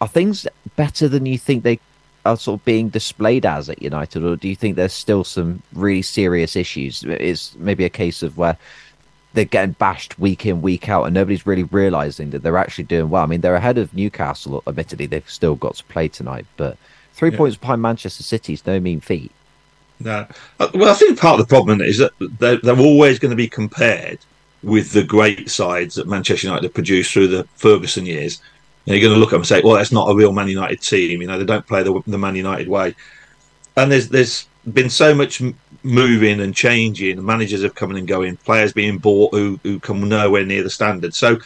Are things better than you think they are sort of being displayed as at United, or do you think there's still some really serious issues? It's maybe a case of where they're getting bashed week in, week out, and nobody's really realizing that they're actually doing well. I mean, they're ahead of Newcastle. Admittedly, they've still got to play tonight, but three yeah. points behind Manchester City is no mean feat. No, uh, well, I think part of the problem is that they're, they're always going to be compared with the great sides that Manchester United have produced through the Ferguson years. You're going to look at them and say, "Well, that's not a real Man United team." You know, they don't play the, the Man United way. And there's there's been so much moving and changing. Managers have come and going, players being bought who who come nowhere near the standard. So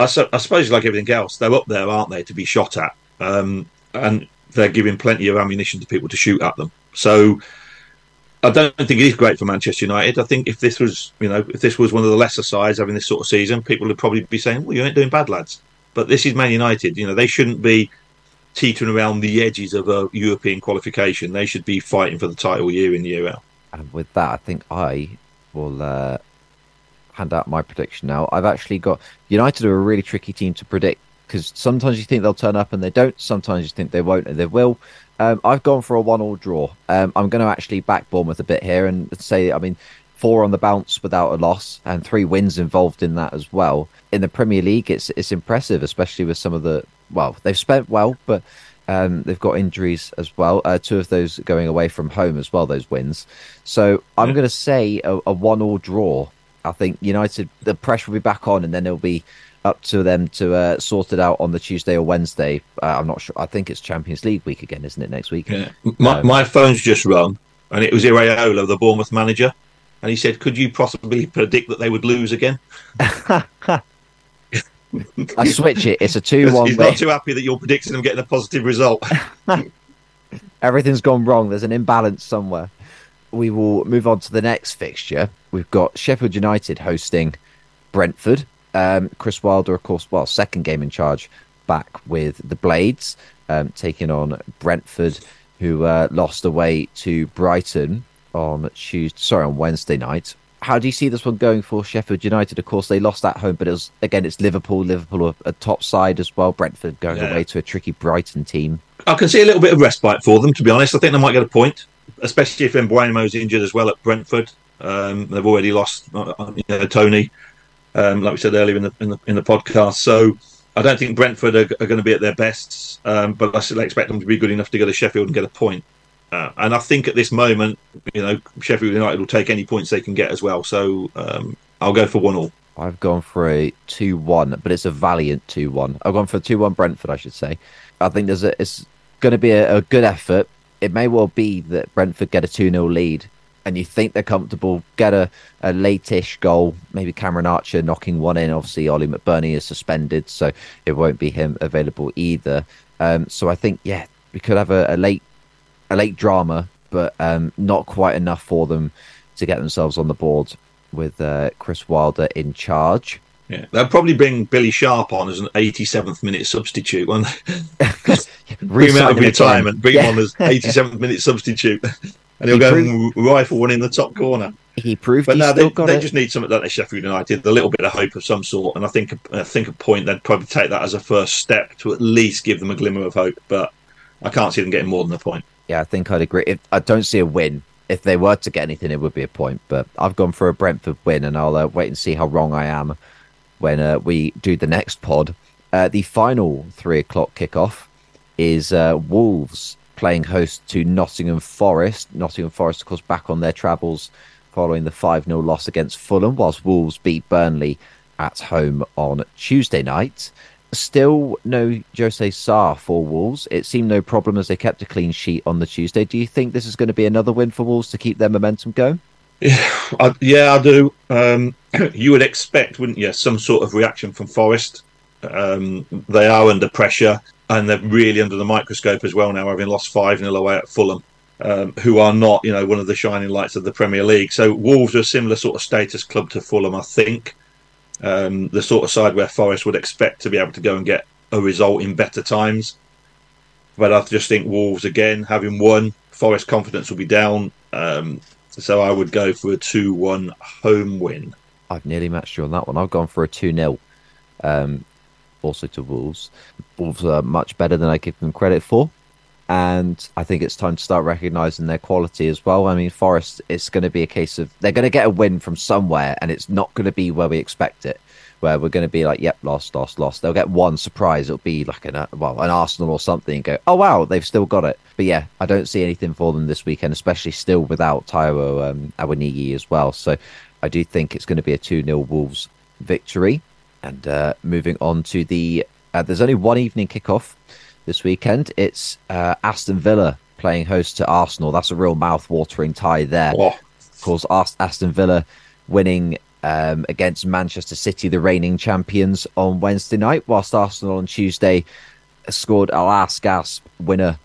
I, su- I suppose, like everything else, they're up there, aren't they, to be shot at, um, and they're giving plenty of ammunition to people to shoot at them. So I don't think it is great for Manchester United. I think if this was, you know, if this was one of the lesser sides having this sort of season, people would probably be saying, "Well, you ain't doing bad, lads." But this is Man United. You know, they shouldn't be teetering around the edges of a European qualification. They should be fighting for the title year in year out. And with that, I think I will uh, hand out my prediction now. I've actually got United are a really tricky team to predict because sometimes you think they'll turn up and they don't. Sometimes you think they won't and they will. Um, I've gone for a one-all draw. Um, I'm going to actually back Bournemouth a bit here and say, I mean, four on the bounce without a loss and three wins involved in that as well. In the Premier League, it's it's impressive, especially with some of the well, they've spent well, but um, they've got injuries as well. Uh, two of those going away from home as well. Those wins. So I'm going to say a, a one-all draw. I think United, the pressure will be back on, and then it'll be up to them to uh, sort it out on the Tuesday or Wednesday. Uh, I'm not sure. I think it's Champions League week again, isn't it? Next week. Yeah. My, um, my phone's just rung, and it was Iraola, the Bournemouth manager, and he said, "Could you possibly predict that they would lose again?" I switch it. It's a two-one. He's not too happy that you're predicting them getting a positive result. Everything's gone wrong. There's an imbalance somewhere. We will move on to the next fixture. We've got Sheffield United hosting Brentford. Um, Chris Wilder, of course, well, second game in charge, back with the Blades, um, taking on Brentford, who uh, lost away to Brighton on Tuesday. Sorry, on Wednesday night how do you see this one going for Sheffield United? Of course, they lost at home, but it was again it's Liverpool. Liverpool a, top side as well. Brentford going yeah. away to a tricky Brighton team. I can see a little bit of respite for them. To be honest, I think they might get a point, especially if Mbeumo's injured as well at Brentford. Um, they've already lost uh, you know, Toney, um, like we said earlier in the, in the, in the podcast. So I don't think Brentford are, are going to be at their best, um, but I still expect them to be good enough to go to Sheffield and get a point. Uh, and I think at this moment, you know, Sheffield United will take any points they can get as well. So um, I'll go for one all. I've gone for a two-one, but it's a valiant two-one. I've gone for two-one Brentford, I should say. I think there's a, it's going to be a, a good effort. It may well be that Brentford get a two-nil lead, and you think they're comfortable, get a, a late-ish goal, maybe Cameron Archer knocking one in. Obviously, Ollie McBurnie is suspended, so it won't be him available either. Um, so I think, yeah, we could have a, a late a late drama, but um, not quite enough for them to get themselves on the board with uh, Chris Wilder in charge. Yeah, they'll probably bring Billy Sharp on as an 87th minute substitute. When bring him out of retirement, bring yeah. him on as 87th minute substitute, and he'll he go proved... and rifle one in the top corner. He proved, but now they, they just need something that they Sheffield United, a little bit of hope of some sort, and I think I think a point they'd probably take that as a first step to at least give them a glimmer of hope. But I can't see them getting more than a point. Yeah, I think I'd agree. If, I don't see a win. If they were to get anything, it would be a point. But I've gone for a Brentford win, and I'll uh, wait and see how wrong I am when uh, we do the next pod. Uh, the final three o'clock kickoff is uh, Wolves playing host to Nottingham Forest. Nottingham Forest, of course, back on their travels following the 5 0 loss against Fulham, whilst Wolves beat Burnley at home on Tuesday night. Still no Jose Sa for Wolves. It seemed no problem as they kept a clean sheet on the Tuesday. Do you think this is going to be another win for Wolves to keep their momentum going? Yeah, I, yeah, I do. Um, you would expect, wouldn't you, some sort of reaction from Forest. Um, they are under pressure and they're really under the microscope as well now, having lost 5 0 away at Fulham, um, who are not, you know, one of the shining lights of the Premier League. So Wolves are a similar sort of status club to Fulham, I think. Um, the sort of side where Forest would expect to be able to go and get a result in better times. But I just think Wolves, again, having won, Forest confidence will be down. Um, so I would go for a 2 1 home win. I've nearly matched you on that one. I've gone for a two-nil, um, also to Wolves. Wolves are much better than I give them credit for. And I think it's time to start recognising their quality as well. I mean, Forest, it's going to be a case of they're going to get a win from somewhere, and it's not going to be where we expect it. Where we're going to be like, yep, lost, lost, lost. They'll get one surprise. It'll be like an well, an Arsenal or something. And go, oh wow, they've still got it. But yeah, I don't see anything for them this weekend, especially still without Taiwo um, Awoniyi as well. So I do think it's going to be a 2 0 Wolves victory. And uh, moving on to the. Uh, there's only one evening kickoff this weekend. It's uh, Aston Villa playing host to Arsenal. That's a real mouth-watering tie there. Oh. Of course, Aston Villa winning um, against Manchester City, the reigning champions, on Wednesday night, whilst Arsenal on Tuesday scored a last gasp winner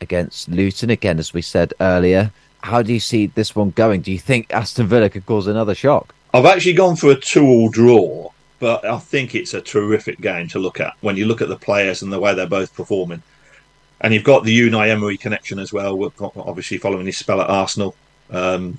against Luton. Again, as we said earlier, how do you see this one going? Do you think Aston Villa could cause another shock? I've actually gone for a two-all draw but I think it's a terrific game to look at when you look at the players and the way they're both performing. And you've got the Unai Emery connection as well, obviously following his spell at Arsenal. Um,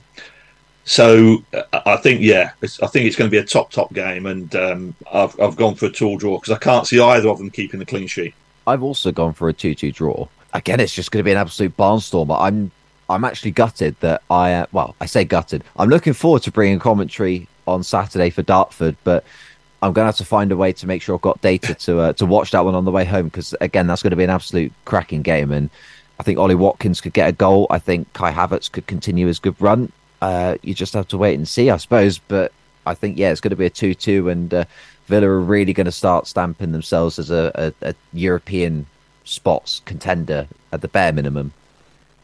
so I think, yeah, I think it's going to be a top, top game. And um, I've, I've gone for a two draw because I can't see either of them keeping the clean sheet. I've also gone for a 2 2 draw. Again, it's just going to be an absolute barnstormer. I'm I'm actually gutted that I, uh, well, I say gutted. I'm looking forward to bringing commentary on Saturday for Dartford, but I'm going to have to find a way to make sure I've got data to uh, to watch that one on the way home because again, that's going to be an absolute cracking game. And I think Ollie Watkins could get a goal. I think Kai Havertz could continue his good run. Uh, you just have to wait and see, I suppose. But I think yeah, it's going to be a two-two, and uh, Villa are really going to start stamping themselves as a, a, a European spots contender at the bare minimum.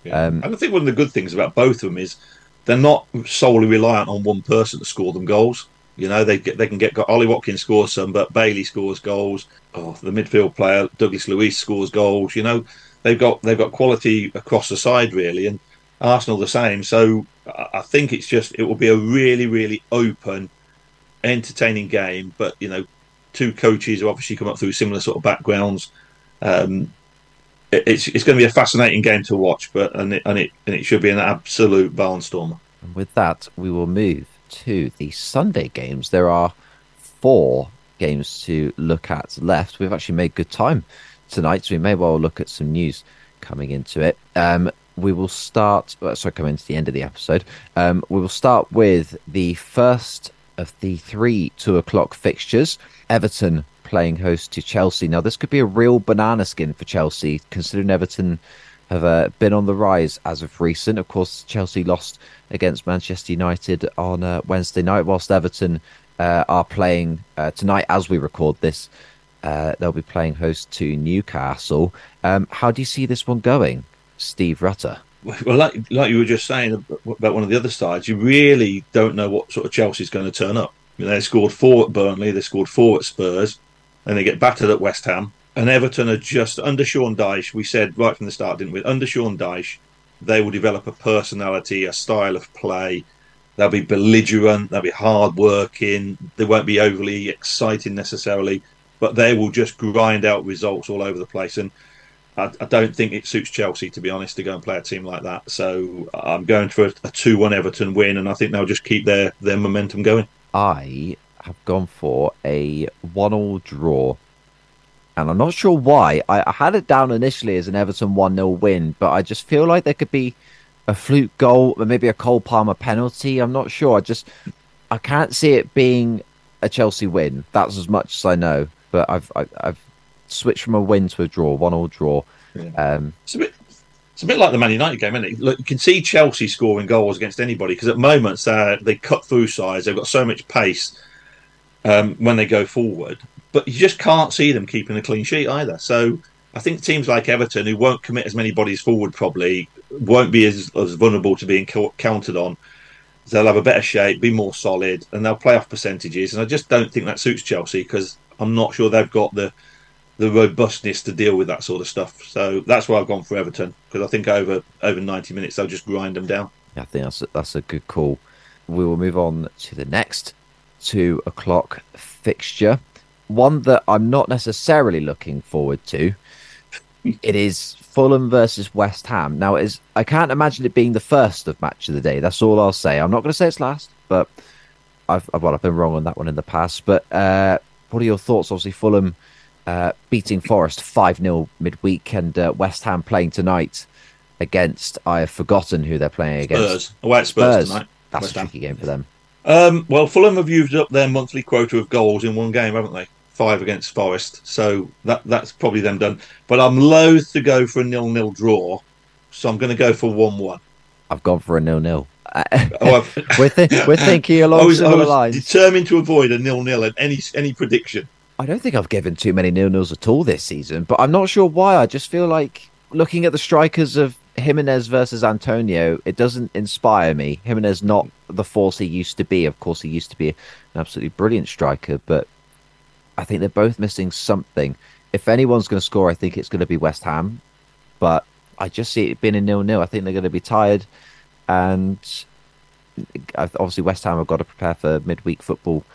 Yeah. Um, and I think one of the good things about both of them is they're not solely reliant on one person to score them goals. You know, they get, they can get Ollie Watkins scores some, but Bailey scores goals. Oh, the midfield player Douglas Luiz scores goals. You know, they've got they've got quality across the side really, and Arsenal the same. So I think it's just it will be a really really open, entertaining game. But you know, two coaches who obviously come up through similar sort of backgrounds. Um, it's it's going to be a fascinating game to watch, but and it and it and it should be an absolute barnstormer. And with that, we will move to the Sunday games. There are four games to look at left. We've actually made good time tonight, so we may well look at some news coming into it. Um, we will start. Well, sorry, coming to the end of the episode. Um, we will start with the first of the three two o'clock fixtures. Everton playing host to Chelsea. Now, this could be a real banana skin for Chelsea, considering Everton have uh, been on the rise as of recent. Of course, Chelsea lost against Manchester United on uh, Wednesday night, whilst Everton uh, are playing uh, tonight as we record this. Uh, they'll be playing host to Newcastle. Um, how do you see this one going, Steve Rutter? Well, like, like you were just saying about one of the other sides, you really don't know what sort of Chelsea's going to turn up. You know, they scored four at Burnley, they scored four at Spurs, and they get battered at West Ham and Everton are just under Sean Dyche. We said right from the start, didn't we? Under Sean Dyche, they will develop a personality, a style of play. They'll be belligerent. They'll be hard working. They won't be overly exciting necessarily, but they will just grind out results all over the place. And I, I don't think it suits Chelsea, to be honest, to go and play a team like that. So I'm going for a two-one Everton win, and I think they'll just keep their their momentum going. I have gone for a one-all draw and I'm not sure why. I, I had it down initially as an Everton 1 0 win, but I just feel like there could be a fluke goal, or maybe a Cole Palmer penalty. I'm not sure. I just I can't see it being a Chelsea win. That's as much as I know. But I've I, have i have switched from a win to a draw, one all draw. Yeah. Um, it's a bit. It's a bit like the Man United game, isn't it? Look, you can see Chelsea scoring goals against anybody because at moments uh, they cut through sides. They've got so much pace um, when they go forward, but you just can't see them keeping a clean sheet either. So I think teams like Everton, who won't commit as many bodies forward, probably won't be as, as vulnerable to being counted on. They'll have a better shape, be more solid, and they'll play off percentages. And I just don't think that suits Chelsea because I'm not sure they've got the the robustness to deal with that sort of stuff. So that's why I've gone for Everton because I think over over 90 minutes they'll just grind them down. Yeah, I think that's a, that's a good call. We will move on to the next two o'clock fixture, one that I'm not necessarily looking forward to. it is Fulham versus West Ham. Now, it is I can't imagine it being the first of match of the day. That's all I'll say. I'm not going to say it's last, but I've well, I've been wrong on that one in the past. But uh, what are your thoughts? Obviously, Fulham uh, beating Forest 5 0 midweek, and uh, West Ham playing tonight against, I have forgotten who they're playing against. Spurs. Away at Spurs, Spurs. tonight. That's West a tricky Ham. game for them. Um, well, Fulham have used up their monthly quota of goals in one game, haven't they? Five against Forest, so that that's probably them done. But I'm loath to go for a nil-nil draw, so I'm going to go for one-one. I've gone for a nil-nil. oh, we're, th- we're thinking along I was, similar I was lines. Determined to avoid a nil-nil and any any prediction. I don't think I've given too many nil nils at all this season, but I'm not sure why. I just feel like looking at the strikers of Jimenez versus Antonio, it doesn't inspire me. Jimenez not the force he used to be. Of course, he used to be an absolutely brilliant striker, but I think they're both missing something. If anyone's going to score, I think it's going to be West Ham, but I just see it being a nil-nil. I think they're going to be tired, and obviously West Ham have got to prepare for midweek football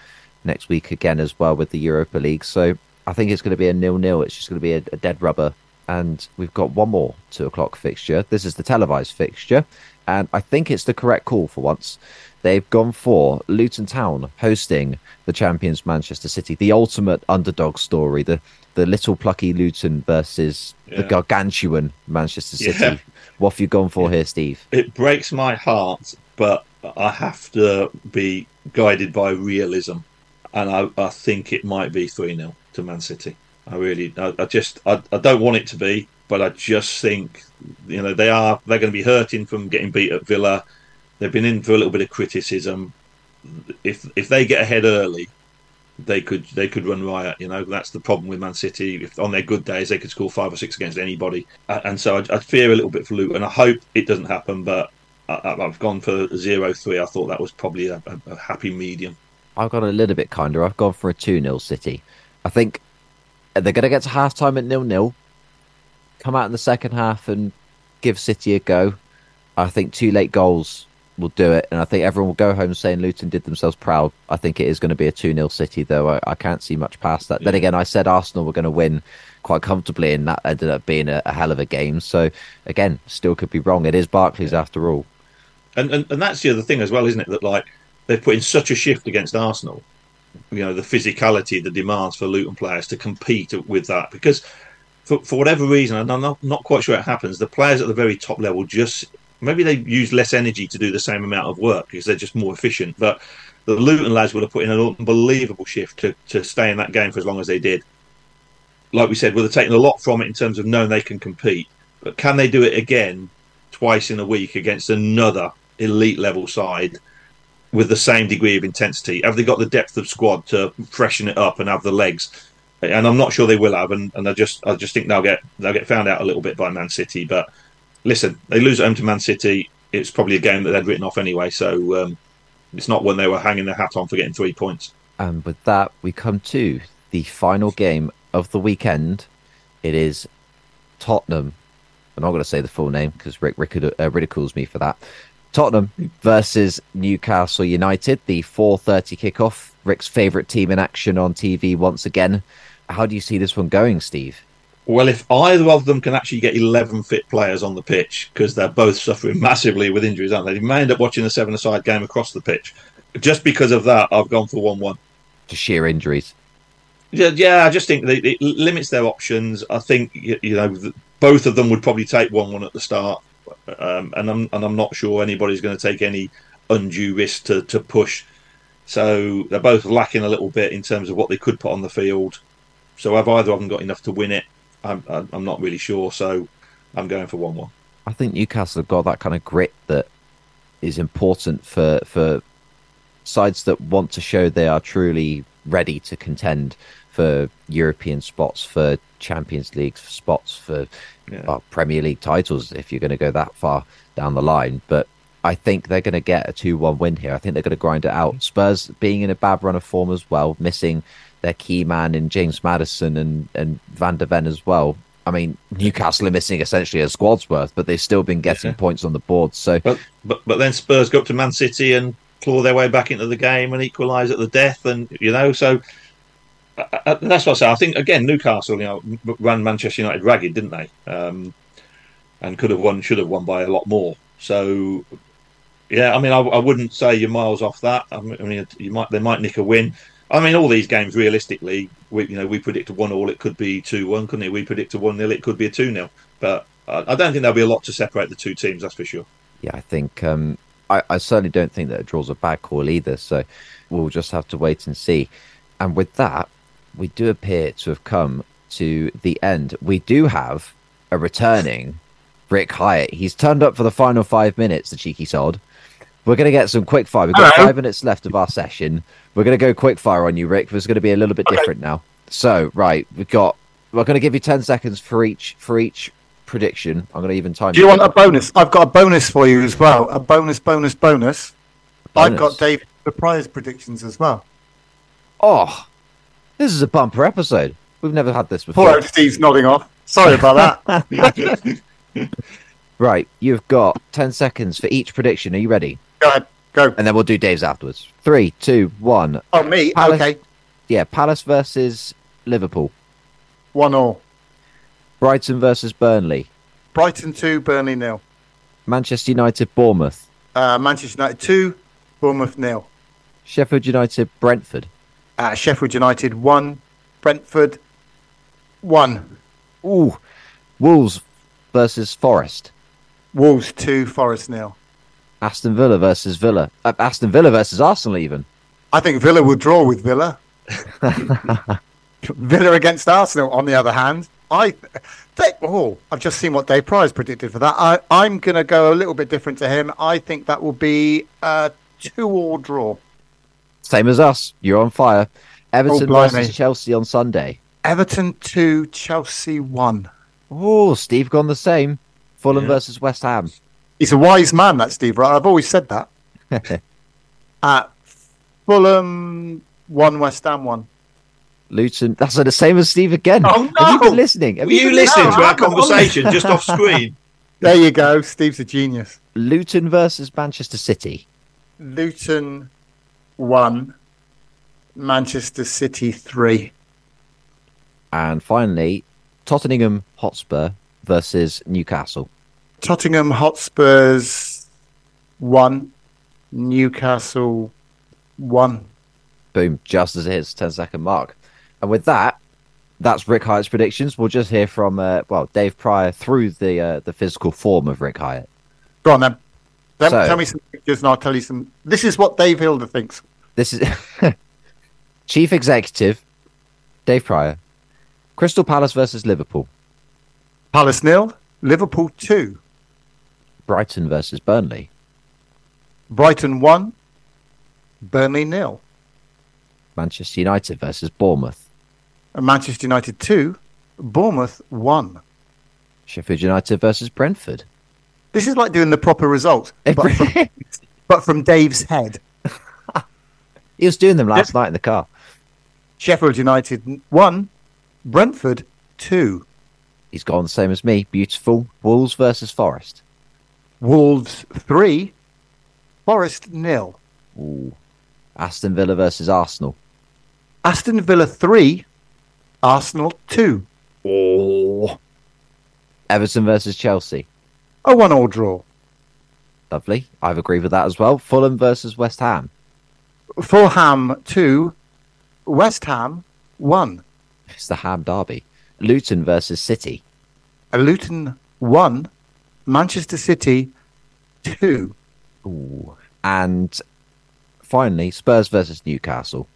next week again as well with the Europa League. So I think it's going to be a nil-nil. It's just going to be a, a dead rubber. And we've got one more two o'clock fixture. This is the televised fixture, and I think it's the correct call for once. They've gone for Luton Town hosting the champions Manchester City, the ultimate underdog story, the the little plucky Luton versus yeah. the gargantuan Manchester City. Yeah. What have you gone for here, Steve? It breaks my heart, but I have to be guided by realism and I, I think it might be 3 0 to Man City. I really, I, I just, I, I, don't want it to be, but I just think, you know, they are, they're going to be hurting from getting beat at Villa. They've been in for a little bit of criticism. If if they get ahead early, they could they could run riot. You know, that's the problem with Man City. If on their good days they could score five or six against anybody, and so I, I fear a little bit for Luton. I hope it doesn't happen, but I, have gone for zero three. I thought that was probably a, a happy medium. I've gone a little bit kinder. I've gone for a 2 0 City. I think they're going to get to half time at nil nil, come out in the second half and give City a go. I think two late goals will do it, and I think everyone will go home saying Luton did themselves proud. I think it is going to be a 2 0 City, though. I, I, can't see much past that. Yeah. Then again, I said Arsenal were going to win quite comfortably, and that ended up being a, a, hell of a game. So, again, still could be wrong. It is Barclays yeah. after all. And, and and that's the other thing as well, isn't it? That like they've put in such a shift against Arsenal. You know, the physicality, the demands for Luton players to compete with that because for, for whatever reason, and I'm not, not quite sure it happens, the players at the very top level just maybe they use less energy to do the same amount of work because they're just more efficient. But the Luton lads would have put in an unbelievable shift to, to stay in that game for as long as they did. Like we said, would have taken a lot from it in terms of knowing they can compete. But can they do it again twice in a week against another elite level side with the same degree of intensity? Have they got the depth of squad to freshen it up and have the legs? And I'm not sure they will have, and, and I just I just think they'll get they'll get found out a little bit by Man City. But listen, they lose at home to Man City. It's probably a game that they'd written off anyway, so um, it's not one they were hanging their hat on for getting three points. And with that, we come to the final game of the weekend. It is Tottenham. I'm not going to say the full name because Rick, Rick uh, ridicules me for that. Tottenham versus Newcastle United, the 4:30 kickoff. Rick's favourite team in action on TV once again. How do you see this one going, Steve? Well, if either of them can actually get 11 fit players on the pitch, because they're both suffering massively with injuries, aren't they? You may end up watching a seven-a-side game across the pitch. Just because of that, I've gone for one-one. To sheer injuries. Yeah, yeah. I just think it limits their options. I think you know both of them would probably take one-one at the start um, and I'm and I'm not sure anybody's going to take any undue risk to, to push. So they're both lacking a little bit in terms of what they could put on the field. So have either of them got enough to win it? I'm I'm not really sure. So I'm going for one one. I think Newcastle have got that kind of grit that is important for for sides that want to show they are truly ready to contend for European spots, for Champions League spots, for Yeah. well, Premier League titles if you're going to go that far down the line. But I think they're going to get a 2 1 win here. I think they're going to grind it out. Mm. Spurs being in a bad run of form as well, missing their key man in James Maddison and, and Van der Ven as well. I mean, Newcastle are missing essentially a squad's worth, but they've still been getting Yeah. points on the board. So, But but but then Spurs go up to Man City and claw their way back into the game and equalise at the death, and you know so. Uh, uh, that's what I say. I think again, Newcastle, you know, ran Manchester United ragged, didn't they? Um, and could have won, should have won by a lot more. So, yeah, I mean, I, I wouldn't say you're miles off that. I mean, I mean, you might they might nick a win. I mean, all these games realistically, we you know we predict a one all, it could be two one, couldn't it? We predict a one 0 it could be a two 0 But I, I don't think there'll be a lot to separate the two teams. That's for sure. yeah, I think um, I, I certainly don't think that a draw's a bad call either. So we'll just have to wait and see. And with that, we do appear to have come to the end. We do have a returning Rick Hyatt. He's turned up for the final five minutes, the cheeky sod. We're going to get some quick fire. We've got Hello. five minutes left of our session. We're going to go quick fire on you, Rick. It's going to be a little bit Okay. different now. So, right, we've got. We're going to give you ten seconds for each for each prediction. I'm going to even time. You. Do you want a bonus? I've got a bonus for you as well. A bonus, bonus, bonus. I've got Dave the prize predictions as well. Oh, this is a bumper episode. We've never had this before. Poor Steve's nodding off. Sorry about that. Right, you've got 10 seconds for each prediction. Are you ready? Go ahead. Go. And then we'll do Dave's afterwards. Three, two, one. Oh, me? Palace- Okay. Yeah, Palace versus Liverpool. One all. Brighton versus Burnley. Brighton 2, Burnley nil. Manchester United, Bournemouth. Uh, Manchester United 2, Bournemouth nil. Sheffield United, Brentford. Uh, Sheffield United 1, Brentford 1. Ooh, Wolves versus Forest. Wolves 2, Forest nil. Aston Villa versus Villa. Uh, Aston Villa versus Arsenal, even. I think Villa will draw with Villa. Villa against Arsenal, on the other hand, I they, oh, I've just seen what Dave Price predicted for that. I, I'm going to go a little bit different to him. I think that will be a two-all draw. Same as us. You're on fire. Everton Oh, versus Chelsea on Sunday. Everton two, Chelsea one. Oh, Steve gone the same. Fulham Yeah. versus West Ham. He's a wise man, that Steve. Right? I've always said that. At Fulham one, West Ham one. Luton. That's the same as Steve again. Oh, Have you no! been listening? Have Were you been listening No, to our conversation just off screen? There you go. Steve's a genius. Luton versus Manchester City. Luton one, Manchester City three. And finally, Tottenham Hotspur versus Newcastle. Tottenham Hotspurs one, Newcastle one. Boom, just as it hits 10 second mark. And with that, that's Rick Hyatt's predictions. We'll just hear from, uh, well, Dave Pryor through the uh, the physical form of Rick Hyatt. Go on then. Then So- tell me some pictures and I'll tell you some. This is what Dave Hilder thinks. This is Chief Executive Dave Pryor. Crystal Palace versus Liverpool. Palace nil, Liverpool two, Brighton versus Burnley. Brighton one, Burnley nil, Manchester United versus Bournemouth. and Manchester United two, Bournemouth one. Sheffield United versus Brentford. This is like doing the proper results, but from, but from Dave's head. He was doing them last night in the car. Sheffield United one, Brentford two, He's gone the same as me. Beautiful. Wolves versus Forest. Wolves three, Forest nil, Ooh. Aston Villa versus Arsenal. Aston Villa three, Arsenal two. Oh. Everton versus Chelsea. A one all draw. Lovely. I've agreed with that as well. Fulham versus West Ham. Fulham two, West Ham one. It's the Ham Derby. Luton versus City. A Luton one, Manchester City two. Ooh. And finally, Spurs versus Newcastle.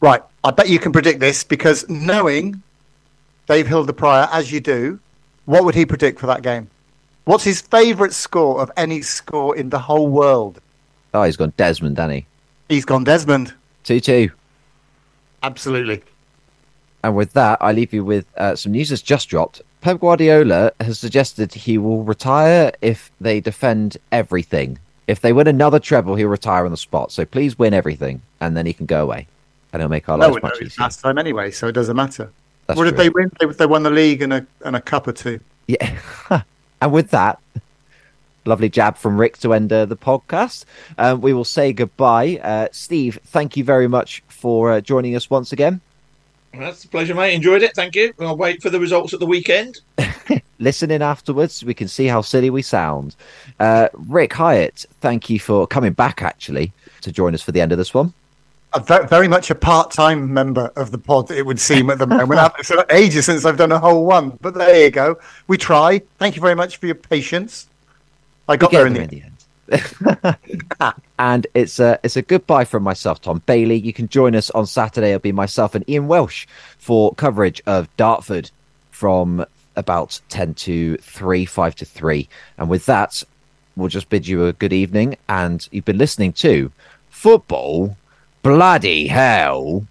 Right, I bet you can predict this because knowing Dave Hilder Pryor as you do, what would he predict for that game? What's his favourite score of any score in the whole world? Oh, he's gone Desmond, Danny. He's gone Desmond. 2 2. Absolutely. And with that, I leave you with uh, some news that's just dropped. Pep Guardiola has suggested he will retire if they defend everything. If they win another treble, he'll retire on the spot. So please win everything, and then he can go away, and it'll make our No lives much easier. last time anyway, so it doesn't matter. That's what did true. they win? They, they won the league and a and a cup or two. Yeah. and with that, lovely jab from Rick to end uh, the podcast. Um, we will say goodbye. Uh, Steve, thank you very much for uh, joining us once again. That's a pleasure, mate. Enjoyed it. Thank you. I'll wait for the results at the weekend. Listen in afterwards. We can see how silly we sound. Uh, Rick Hyatt, thank you for coming back, actually, to join us for the end of this one. I'm very much a part-time member of the pod. It would seem at the moment. It's been ages since I've done a whole one, but there you go. We try. Thank you very much for your patience. I got there get in the end. and it's a it's a goodbye from myself, Tom Bailey. You can join us on Saturday. It'll be myself and Ian Welsh for coverage of Dartford from about ten to three, five to three. And with that, we'll just bid you a good evening. And you've been listening to football. Bloody hell!